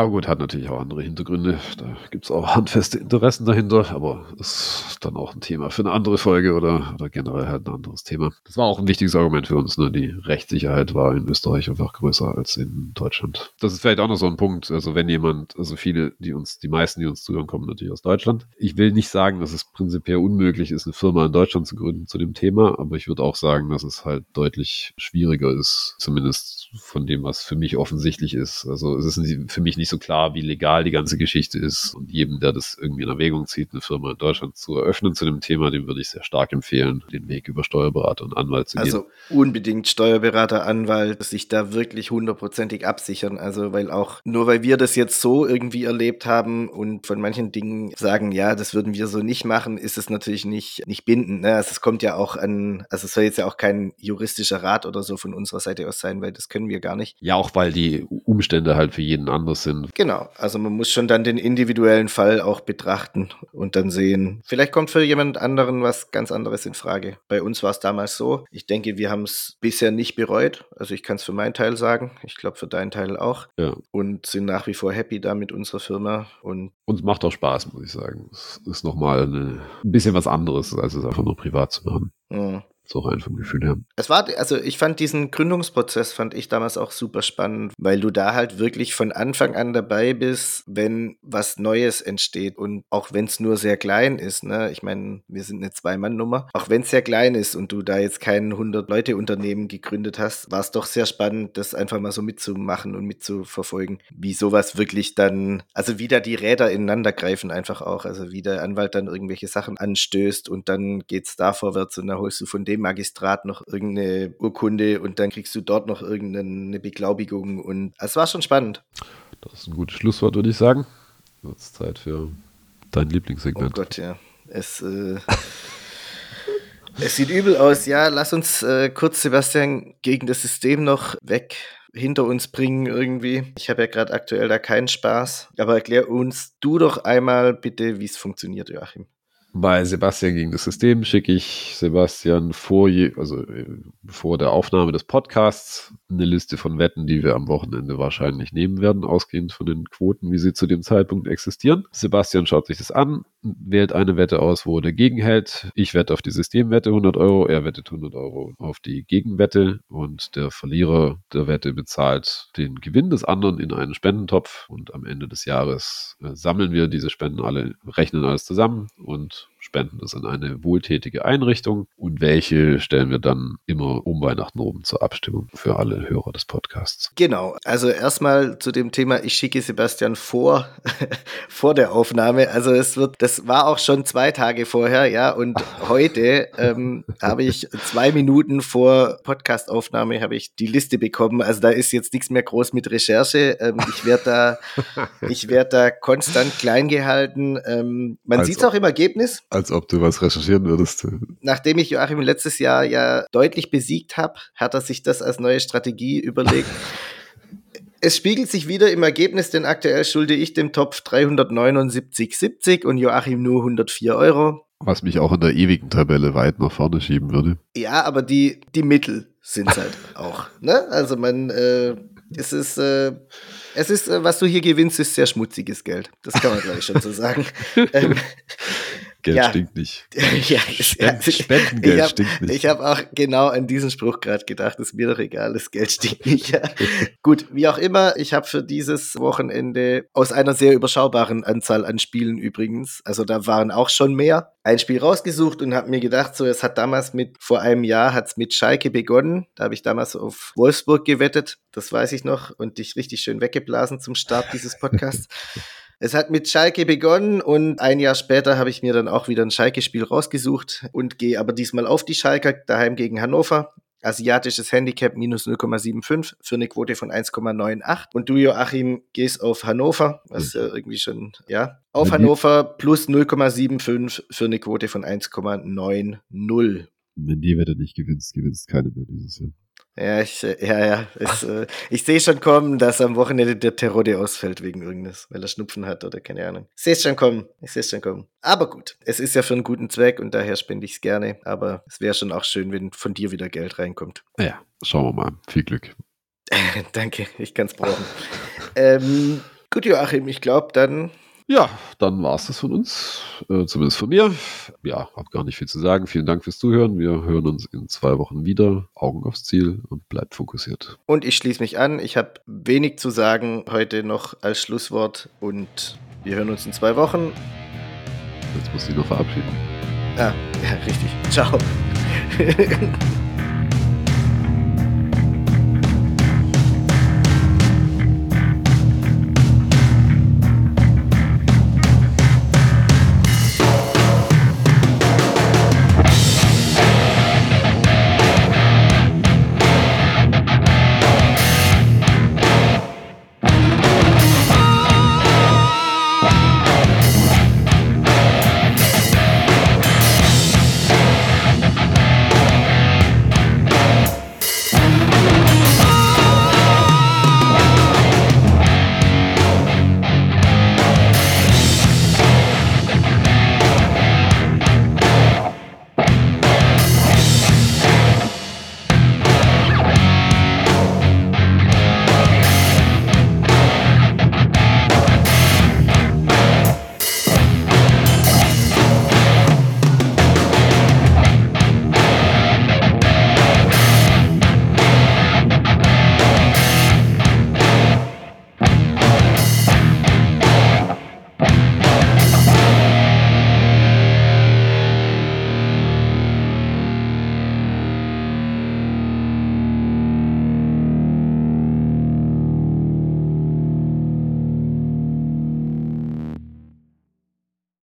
Aber gut, hat natürlich auch andere Hintergründe. Da gibt es auch [LAUGHS] handfeste Interessen dahinter, aber ist dann auch ein Thema für eine andere Folge oder, oder generell halt ein anderes Thema. Das war auch ein wichtiges Argument für uns. Ne? Die Rechtssicherheit war in Österreich einfach größer als in Deutschland. Das ist vielleicht auch noch so ein Punkt. Also wenn jemand, also viele, die uns, die meisten, die uns zuhören, kommen natürlich aus Deutschland. Ich will nicht sagen, dass es prinzipiell unmöglich ist, eine Firma in Deutschland zu gründen zu dem Thema, aber ich würde auch sagen, dass es halt deutlich schwieriger ist, zumindest von dem, was für mich offensichtlich ist. Also es ist für mich nicht so klar, wie legal die ganze Geschichte ist. Und jedem, der das irgendwie in Erwägung zieht, eine Firma in Deutschland zu eröffnen zu dem Thema, dem würde ich sehr stark empfehlen, den Weg über Steuerberater und Anwalt zu also gehen. Also unbedingt Steuerberater, Anwalt, sich da wirklich hundertprozentig absichern. Also weil auch, nur weil wir das jetzt so irgendwie erlebt haben und von manchen Dingen sagen, ja, das würden wir so nicht machen, ist es natürlich nicht, nicht bindend. Ne? Also es kommt ja auch an, also es soll jetzt ja auch kein juristischer Rat oder so von unserer Seite aus sein, weil das können wir gar nicht. Ja, auch weil die Umstände halt für jeden anders sind. Genau, also man muss schon dann den individuellen Fall auch betrachten und dann sehen, vielleicht kommt für jemand anderen was ganz anderes in Frage. Bei uns war es damals so. Ich denke, wir haben es bisher nicht bereut. Also ich kann es für meinen Teil sagen. Ich glaube für deinen Teil auch. Ja. Und sind nach wie vor happy da mit unserer Firma. Und uns macht auch Spaß, muss ich sagen. Es ist nochmal ein bisschen was anderes, als es einfach nur privat zu machen. Ja. So rein vom Gefühl her. Es war, also ich fand diesen Gründungsprozess, fand ich damals auch super spannend, weil du da halt wirklich von Anfang an dabei bist, wenn was Neues entsteht und auch wenn es nur sehr klein ist, ne, ich meine, wir sind eine Zwei-Mann-Nummer, auch wenn es sehr klein ist und du da jetzt kein 100-Leute-Unternehmen gegründet hast, war es doch sehr spannend, das einfach mal so mitzumachen und mitzuverfolgen, wie sowas wirklich dann, also wie da die Räder ineinander greifen einfach auch, also wie der Anwalt dann irgendwelche Sachen anstößt und dann geht es da vorwärts und dann holst du von dem Magistrat noch irgendeine Urkunde und dann kriegst du dort noch irgendeine Beglaubigung und es war schon spannend. Das ist ein gutes Schlusswort, würde ich sagen. Jetzt Zeit für dein Lieblingssegment. Oh Gott, ja. Es, äh, [LAUGHS] es sieht übel aus. Ja, lass uns äh, kurz, Sebastian, gegen das System noch weg hinter uns bringen irgendwie. Ich habe ja gerade aktuell da keinen Spaß. Aber erklär uns du doch einmal bitte, wie es funktioniert, Joachim bei Sebastian gegen das System schicke ich Sebastian vor, je, also äh, vor der Aufnahme des Podcasts eine Liste von Wetten, die wir am Wochenende wahrscheinlich nehmen werden, ausgehend von den Quoten, wie sie zu dem Zeitpunkt existieren. Sebastian schaut sich das an, wählt eine Wette aus, wo er dagegen hält. Ich wette auf die Systemwette 100 Euro, er wettet 100 Euro auf die Gegenwette und der Verlierer der Wette bezahlt den Gewinn des anderen in einen Spendentopf und am Ende des Jahres äh, sammeln wir diese Spenden alle, rechnen alles zusammen und spenden das in eine wohltätige Einrichtung und welche stellen wir dann immer um Weihnachten oben zur Abstimmung für alle Hörer des Podcasts. Genau, also erstmal zu dem Thema, ich schicke Sebastian vor, [LAUGHS] vor der Aufnahme. Also es wird, das war auch schon zwei Tage vorher, ja, und [LAUGHS] heute ähm, habe ich zwei Minuten vor Podcastaufnahme habe ich die Liste bekommen. Also da ist jetzt nichts mehr groß mit Recherche. Ähm, ich werde da, [LAUGHS] ich werde da konstant klein gehalten. Ähm, man sieht es auch im Ergebnis. Als ob du was recherchieren würdest. Nachdem ich Joachim letztes Jahr ja deutlich besiegt habe, hat er sich das als neue Strategie überlegt. [LAUGHS] Es spiegelt sich wieder im Ergebnis, denn aktuell schulde ich dem Topf 379,70 und Joachim nur 104 Euro. Was mich auch in der ewigen Tabelle weit nach vorne schieben würde. Ja, aber die, die Mittel sind es halt [LAUGHS] auch. Ne? Also man, äh, es ist, äh, es ist, äh, was du hier gewinnst, ist sehr schmutziges Geld. Das kann man gleich schon so sagen. [LAUGHS] ähm, Geld Ja. stinkt nicht. [LAUGHS] ja, Spend, Spendengeld ich hab, stinkt nicht. Ich habe auch genau an diesen Spruch gerade gedacht, ist mir doch egal, das Geld stinkt nicht. Ja. [LAUGHS] Gut, wie auch immer, ich habe für dieses Wochenende aus einer sehr überschaubaren Anzahl an Spielen übrigens, also da waren auch schon mehr, ein Spiel rausgesucht und habe mir gedacht, so es hat damals mit, vor einem Jahr hat's mit Schalke begonnen, da habe ich damals auf Wolfsburg gewettet, das weiß ich noch, und dich richtig schön weggeblasen zum Start dieses Podcasts. [LAUGHS] Es hat mit Schalke begonnen und ein Jahr später habe ich mir dann auch wieder ein Schalke-Spiel rausgesucht und gehe aber diesmal auf die Schalker daheim gegen Hannover. Asiatisches Handicap minus 0,75 für eine Quote von 1,98. Und du, Joachim, gehst auf Hannover, was ja irgendwie schon, ja, auf Ja, Hannover plus 0,75 für eine Quote von 1,90. Wenn die Wette nicht gewinnst, gewinnst keine mehr dieses Jahr. Ja, ich, äh, ja, ja. Es, äh, ich sehe schon kommen, dass am Wochenende der Terode ausfällt wegen irgendwas, weil er Schnupfen hat oder keine Ahnung. Ich sehe es schon kommen. Ich sehe es schon kommen. Aber gut, es ist ja für einen guten Zweck und daher spende ich es gerne. Aber es wäre schon auch schön, wenn von dir wieder Geld reinkommt. Naja, schauen wir mal. Viel Glück. [LAUGHS] Danke, ich kann es brauchen. ähm, gut, Joachim, ich glaube, dann Ja, dann war es das von uns, äh, zumindest von mir. Ja, hab gar nicht viel zu sagen. Vielen Dank fürs Zuhören. Wir hören uns in zwei Wochen wieder. Augen aufs Ziel und bleibt fokussiert. und ich schließe mich an. Ich habe wenig zu sagen heute noch als Schlusswort und wir hören uns in zwei Wochen. Jetzt muss ich noch verabschieden. Ah, ja, richtig. Ciao. [LAUGHS]